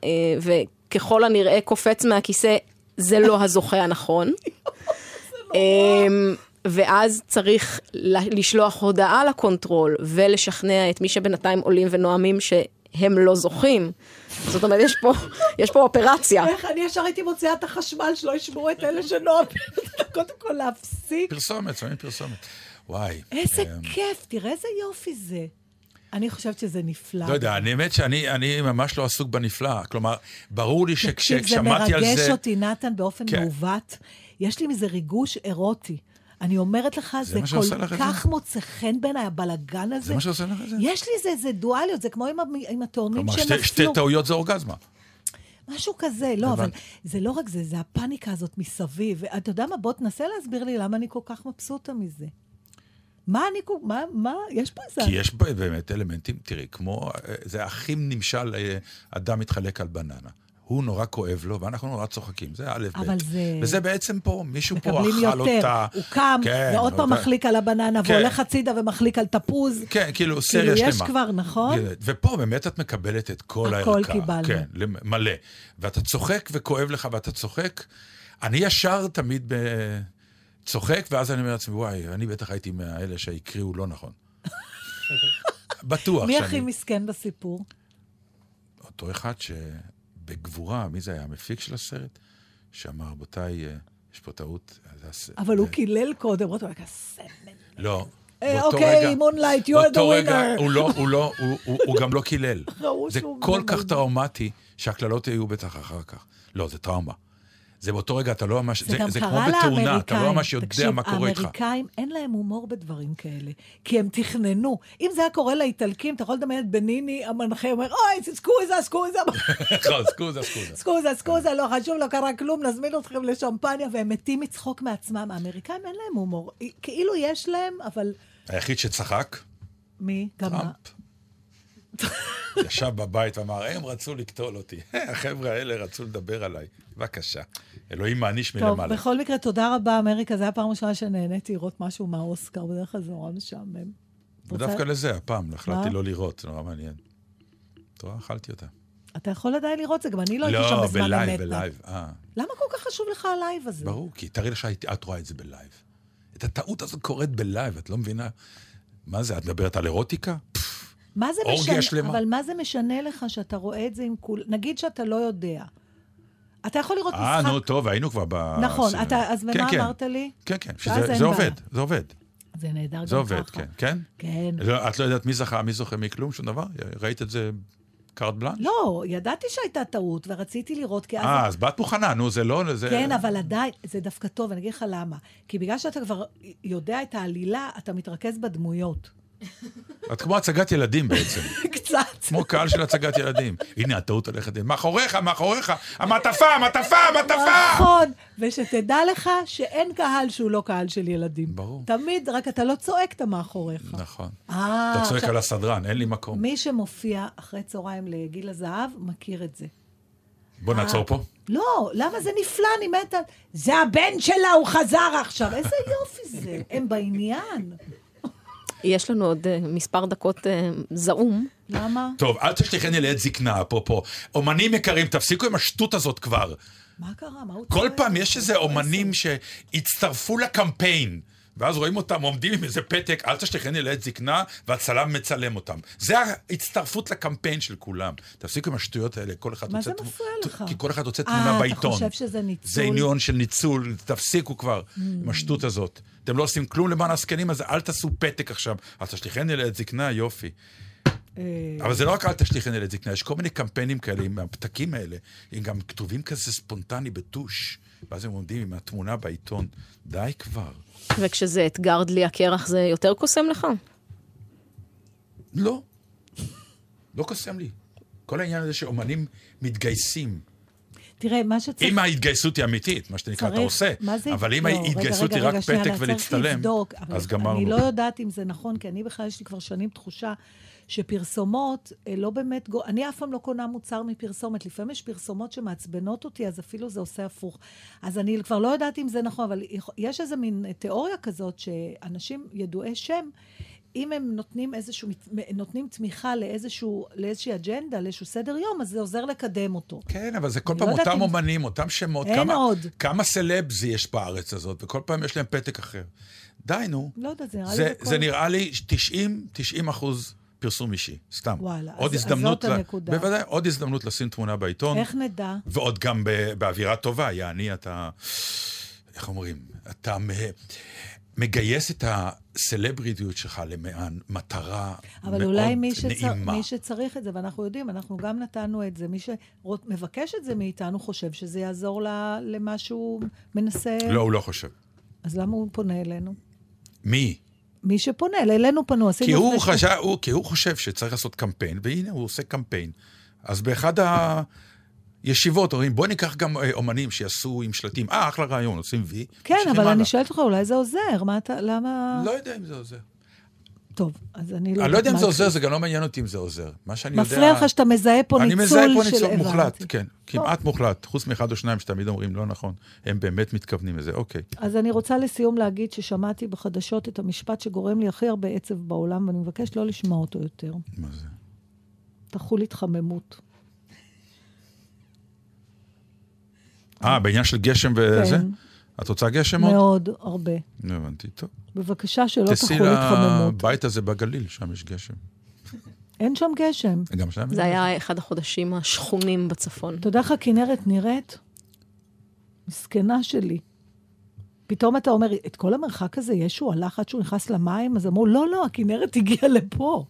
וככל הנראה קופץ מהכיסא, זה לא הזוכה הנכון. <laughs> אמ, ואז צריך לשלוח הודעה לקונטרול ולשכנע את מי שבינתיים עולים ונואמים שהם לא זוכים. זאת אומרת, יש פה, יש פה אופרציה. איך אני ישר הייתי מוציאה את החשמל שלא ישמעו את אלה שנוהגים. <laughs> קודם כל להפסיק. פרסומת, שמים פרסומת. וואי. איזה אמ, כיף, תראה איזה יופי זה. אני חושבת שזה נפלא. לא יודע, אני האמת שאני אני ממש לא עסוק בנפלא. כלומר, ברור לי זה שכששמעתי על מרגש זה... אותי, נתן, באופן כן. מעוות. יש לי מזה ריגוש אירוטי. אני אומרת לך, זה, שעושה כל זה? כך מוצא חן בעיניי, הבלגן הזה. זה מה שעושה לך את זה? יש לי איזה, איזה דואליות, זה כמו עם, עם התאומים כלומר, שתי- שנפלו. טעויות זה אורגזמה. משהו כזה, לא, אבל הבנתי. זה לא רק זה, זה הפאניקה הזאת מסביב. אתה יודע מה? בוא תנסה להסביר לי למה אני כל כך מבסוטה מזה. מה אני. מה, מה? יש פה איזה... כי יש באמת אלמנטים, תראי, כמו, אה, זה הכי נמשל, אה, אדם מתחלק על בננה. הוא נורא כואב לו, ואנחנו נורא צוחקים, זה א', ב'. אבל זה- וזה בעצם פה, מישהו פה אכל יותר. אותה. הוא קם, כן, ועוד פעם מחליק על הבננה, כן. והולך הצידה ומחליק על תפוז. כן, כאילו, סריה כאילו, שלמה. יש כבר, נכון? ופה באמת את מקבלת את כל הכל הערכה. קיבלנו. כן, מלא. ואתה צוחק וכואב לך ואתה צוחק. אני ישר תמיד ב... צוחק, ואז אני אומר לעצמי, וואי, אני בטח הייתי מהאלה שהקריאו לא נכון. <laughs> בטוח מי שאני... הכי מסכן בסיפור? אותו אחד שבגבורה, מי זה היה? המפיק של הסרט? שאמר, רבותיי, אה, יש פה טעות. אבל הוא זה- קילל קודם, הוא אומר, סמל. לא. אה, אוקיי, מונלייט, you are the winner. הוא לא, הוא לא, הוא- גם לא קילל. <laughs> זה כל כך. טראומטי, שהקללות יהיו בטח אחר כך. לא, זה טראומה. זה באותו רגע, אתה לא ממש, זה גם זה כמו קרה בתאונה, אתה. לא ממש יודע תקשיב, מה קורה איתך. האמריקאים, אין להם הומור בדברים כאלה, כי הם תכננו. אם זה היה קורה לאיטלקים, אתה יכול לדמיין את בניני, המנחה אומר, אוי, סקוזה, סקוזה, נכון, <laughs> סקוזה, סקוזה. סקוזה, סקוזה, לא חשוב, לא קרה כלום, נזמין אתכם לשמפניה, והם מתים מצחוק מעצמם. האמריקאים אין להם הומור. כאילו יש להם, אבל היחיד שצחק, מי? גם... <laughs> ישב בבית ואמר, הם רצו לקטול אותי. <laughs> החבר'ה האלה רצו לדבר עליי. בבקשה. אלוהים מעניש טוב, מלמעלה. בכל מקרה, תודה רבה, אמריקה. זו הפעם הראשונה שנהניתי לראות משהו מהאוסקר, בדרך כלל זה נורא משעמם. ודווקא לזה, הפעם, החלטתי? לא לראות, זה נורא מעניין. אתה רואה, אכלתי אותה. אתה יכול עדיין לראות זה, גם אני לא הייתי שם לא, בזמן ב live, אמת. ב live. אה, למה כל כך חשוב לך ה live הזה? ברור, כי תארי לך שאת רואה את זה ב live. את הטעות הזאת קורית בלייב, את לא מבינה? מה זה, את מדברת על אירוטיקה? מה זה אורגיה משנה, שלמה. אבל מה זה משנה לך שאתה רואה את זה עם כול... נגיד שאתה לא יודע. אתה יכול לראות אה, משחק... נו, טוב, היינו כבר ב... נכון, אתה, אז כן, ומה כן. אמרת לי? כן, כן, שזה זה. עובד, זה עובד. זה נהדר גם זה עובד, ככה. כן. כן? כן. לא, את לא יודעת מי זכה, מי זוכה מכלום, שום דבר? ראית את זה קארט בלאנש? לא, ידעתי שהייתה טעות, ורציתי לראות, כי אז... אה, אז באת מוכנה, נו, זה לא... זה... כן, אבל עדיין, זה דווקא טוב, אני אגיד לך למה. כי בגלל שאתה כבר יודע את העלילה, אתה מתרכז בדמויות. את כמו הצגת ילדים בעצם. <laughs> קצת. כמו קהל של הצגת ילדים. הנה, הטעות הולכת... מאחוריך, מאחוריך, המעטפה, המעטפה, המעטפה! נכון, ושתדע לך שאין קהל שהוא לא קהל של ילדים. ברור. תמיד, רק אתה לא צועק, אתה מאחוריך. נכון. אה, אתה צועק על הסדרן, אין לי מקום. מי שמופיע אחרי צהריים לגיל הזהב, מכיר את זה. בוא נעצור פה. לא, למה זה נפלא, אני מתה. זה הבן שלה, הוא חזר עכשיו. איזה יופי זה. הם בעניין. יש לנו עוד אה, מספר דקות אה, זעום. למה? טוב, אל תשליכני לעת זקנה, אפרופו. אומנים יקרים, תפסיקו עם השטות הזאת כבר. מה קרה? מה הוא כל? פעם יש איזה אומנים שהצטרפו לקמפיין. ואז רואים אותם עומדים עם איזה פתק, אל תשליכני לעת זקנה, והצלם מצלם אותם. זה ההצטרפות לקמפיין של כולם. תפסיקו עם השטויות האלה, כל אחד מה רוצה... זה תמו- מפריע ת- לך? כי כל אחד רוצה אה, תמונה אתה בעיתון. חושב שזה ניצול? זה עניין של ניצול, תפסיקו כבר עם השטות הזאת. אתם לא עושים כלום למען הזקנים, אז אל תעשו פתק עכשיו. אל תשליכני לעת זקנה, יופי. אה, אבל זה לא רק אל תשליכני לעת זקנה, יש כל מיני קמפיינים כאלה עם הפתקים האלה, הם גם כתובים כזה ספונטני בטוש, ואז הם עומדים עם התמונה בעיתון. די כבר. וכשזה אתגר דלי הקרח זה יותר קוסם לך? לא. לא קוסם לי. כל העניין הזה שאומנים מתגייסים. תראה, מה שצריך... אם ההתגייסות היא אמיתית, מה שנקרא, אתה עושה, מה זה- אבל אם לא, ההתגייסות רגע, היא רגע, רק שנייה, פתק ולהצטלם, אז גמרנו. אני לא יודעת אם זה נכון, כי אני בכלל יש לי כבר שנים תחושה שפרסומות אה, לא באמת... אני אף פעם לא קונה מוצר מפרסומת. לפעמים יש פרסומות שמעצבנות אותי, אז אפילו זה עושה הפוך. אז אני כבר לא יודעת אם זה נכון, אבל יש איזה מין תיאוריה כזאת שאנשים ידועי שם, אם הם נותנים איזשהו, נותנים תמיכה לאיזשהו, לאיזושהי אג'נדה, לאיזשהו סדר יום, אז זה עוזר לקדם אותו. כן, אבל זה כל אני פעם לא אותם אם- אומנים, אותם שמות. אין כמה- עוד. כמה סלבס יש בארץ הזאת, וכל פעם יש להם פתק אחר. די, נו. לא יודעת, זה נראה לי... זה, בכל- זה נראה לי 90, 90 אחוז פרסום אישי, סתם. וואלה, עוד אז- אז הזדמנות, זאת ל- הנקודה. בוודאי, עוד הזדמנות לשים תמונה בעיתון, איך נדע? ועוד גם ב- באווירה טובה, יעני אתה, איך אומרים, אתה מגייס את הסלבריטיות שלך למען מטרה אבל מאוד אולי מי, שצר, נעימה. מי שצריך את זה, ואנחנו יודעים, אנחנו גם נתנו את זה, מי שמבקש את זה מאיתנו חושב שזה יעזור ל- למה שהוא מנסה... לא, הוא לא חושב. אז למה הוא פונה אלינו? מי? מי שפונה, אלינו פנו, עשינו... כי הוא, חשב, הוא, כי הוא חושב שצריך לעשות קמפיין, והנה, הוא עושה קמפיין. אז באחד הישיבות אומרים, בוא ניקח גם אה, אומנים שיעשו עם שלטים, אה, אחלה רעיון, עושים וי. כן, אבל. אני שואלת אותך, אולי זה עוזר, מה אתה... למה... לא יודע אם זה עוזר. טוב, אז אני לא... אני לא יודע אם זה עוזר, זה גם לא מעניין אותי אם זה עוזר. מה שאני יודע... מפריע לך שאתה מזהה פה אני ניצול מזהה פה של... ניצול מוחלט. כן. כמעט מוחלט. חוץ מאחד או שניים שתמיד אומרים, לא נכון, הם באמת מתכוונים לזה, אוקיי. אז אני רוצה לסיום להגיד ששמעתי בחדשות את המשפט שגורם לי הכי הרבה עצב בעולם, ואני מבקש לא לשמוע אותו יותר. מה זה? תחול התחממות. אה, בעניין של גשם וזה? כן. את רוצה גשם עוד? מאוד, הרבה. לא הבנתי, טוב. בבקשה שלא תחול התחממות. לבית הזה בגליל, שם יש גשם. אין שם גשם. גם שם? זה היה אחד החודשים השכונים בצפון. אתה יודע איך הכנרת נראית? מסכנה שלי. פתאום אתה אומר, את כל המרחק הזה ישו הלך עד שהוא נכנס למים? אז אמרו, לא, לא, הכנרת הגיעה לפה.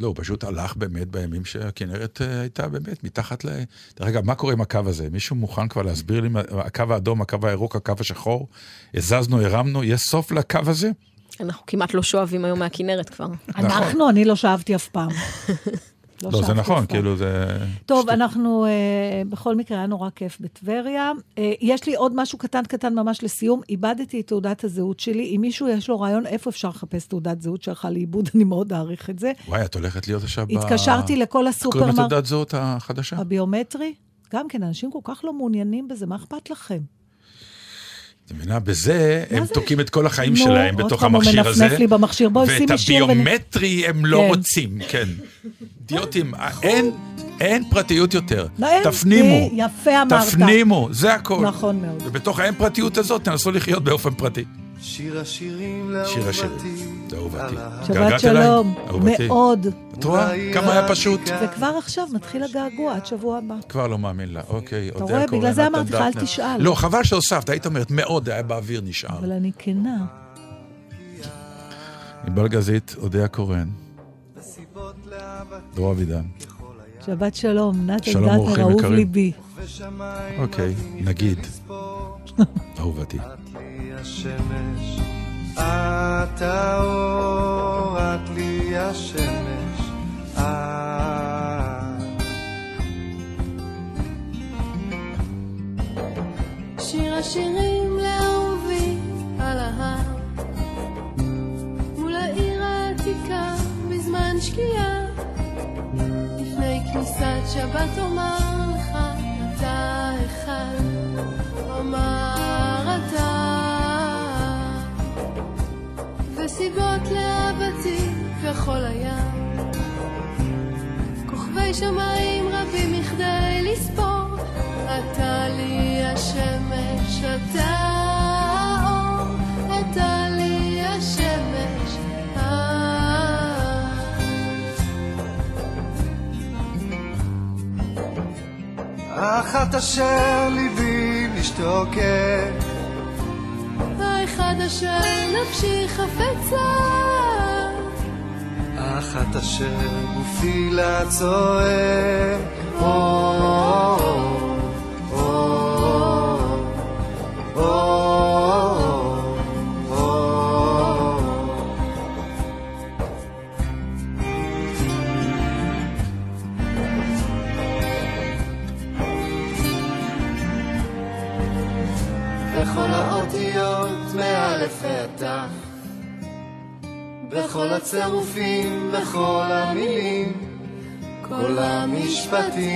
לא, הוא פשוט הלך באמת בימים שהכנרת אה, הייתה באמת מתחת ל... דרך אגב, מה קורה עם הקו הזה? מישהו מוכן כבר להסביר לי מה- הקו האדום, הקו הירוק, הקו השחור? הזזנו, הרמנו, יש סוף לקו הזה? אנחנו כמעט לא שואבים היום מהכנרת כבר. אנחנו, אני לא שאבתי אף פעם. <laughs> לא, זה שאבתי נכון, פעם. כאילו זה... טוב, שטות. אנחנו, אה, בכל מקרה, היה נורא כיף בטבריה. אה, יש לי עוד משהו קטן קטן ממש לסיום. איבדתי את תעודת הזהות שלי. אם מישהו יש לו רעיון איפה אפשר לחפש תעודת זהות שלך לאיבוד, <laughs> אני מאוד אעריך את זה. וואי, את הולכת להיות עכשיו ב... התקשרתי לכל איך קוראים לתעודת זהות החדשה? הביומטרי. גם כן, אנשים כל כך לא מעוניינים בזה, מה אכפת לכם? את מבינה? בזה הם זה? תוקעים את כל החיים נו, שלהם עוד בתוך פעם הוא המכשיר הזה. מנפנף לי במכשיר. בואי, ואת שימי שיר ונ- הביומטרי הם לא כן. רוצים, כן. אידיוטים, אין, אין פרטיות יותר. לא, תפנימו. זה יפה אמרת. תפנימו, זה הכל. נכון מאוד. ובתוך האין פרטיות הזאת תנסו לחיות באופן פרטי. שיר השירים שיר לאהובתי. ההר. שבת? שלום. אהובתי. מאוד. את רואה? כמה היה פשוט? וכבר עכשיו מתחיל הגעגוע עד שבוע הבא. כבר לא מאמין לה, אוקיי. אודה רואה? בגלל זה אמרתי לך, אל. תשאל. לא, חבל שהוספת, היית אומרת מאוד, היה באוויר נשאר. אבל אני כנה. ענבל גזית. הסיבות לאהבה דרור אבידן. שבת שלום, נתן שלום, דטנר, אורחים אהוב יקרים. ליבי. אוקיי, נגיד. אהובתי. את לי השמש, את האור, את לי השמש. שיר השירים לאהובי על ההר. מול העיר העתיקה בזמן שקיעה. לפני כניסת שבת אומר לך אתה אחד. אומר וסיבות לאהבתי ככל הים כוכבי שמיים רבים מכדי לספור אתה לי השמש, אתה האור, אתה לי השמש. אה. אחת אשר ליבי משתוקק, אשר נפשי חפצה, אחת אשר גופי לה צועק. תף, בכל הצירופים, בכל המילים, כל המשפטים,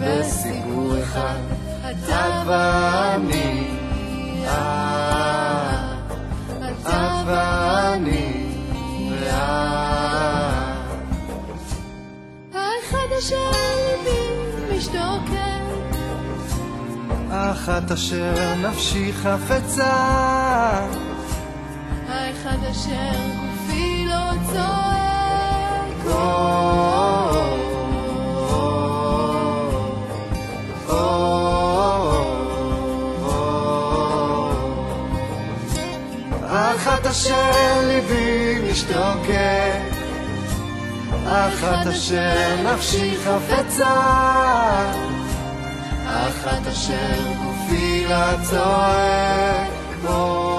בסיפור אחד, את ואני, את, את ואני, ואת. האחד אשר ליבי משתוקק, אחת אשר נפשי חפצה, האחד אשר גופי לא צועק. אחת אשר ליבי משתוקק, אחת אשר נפשי חפצה, תחת אשר גופי לצועק בו.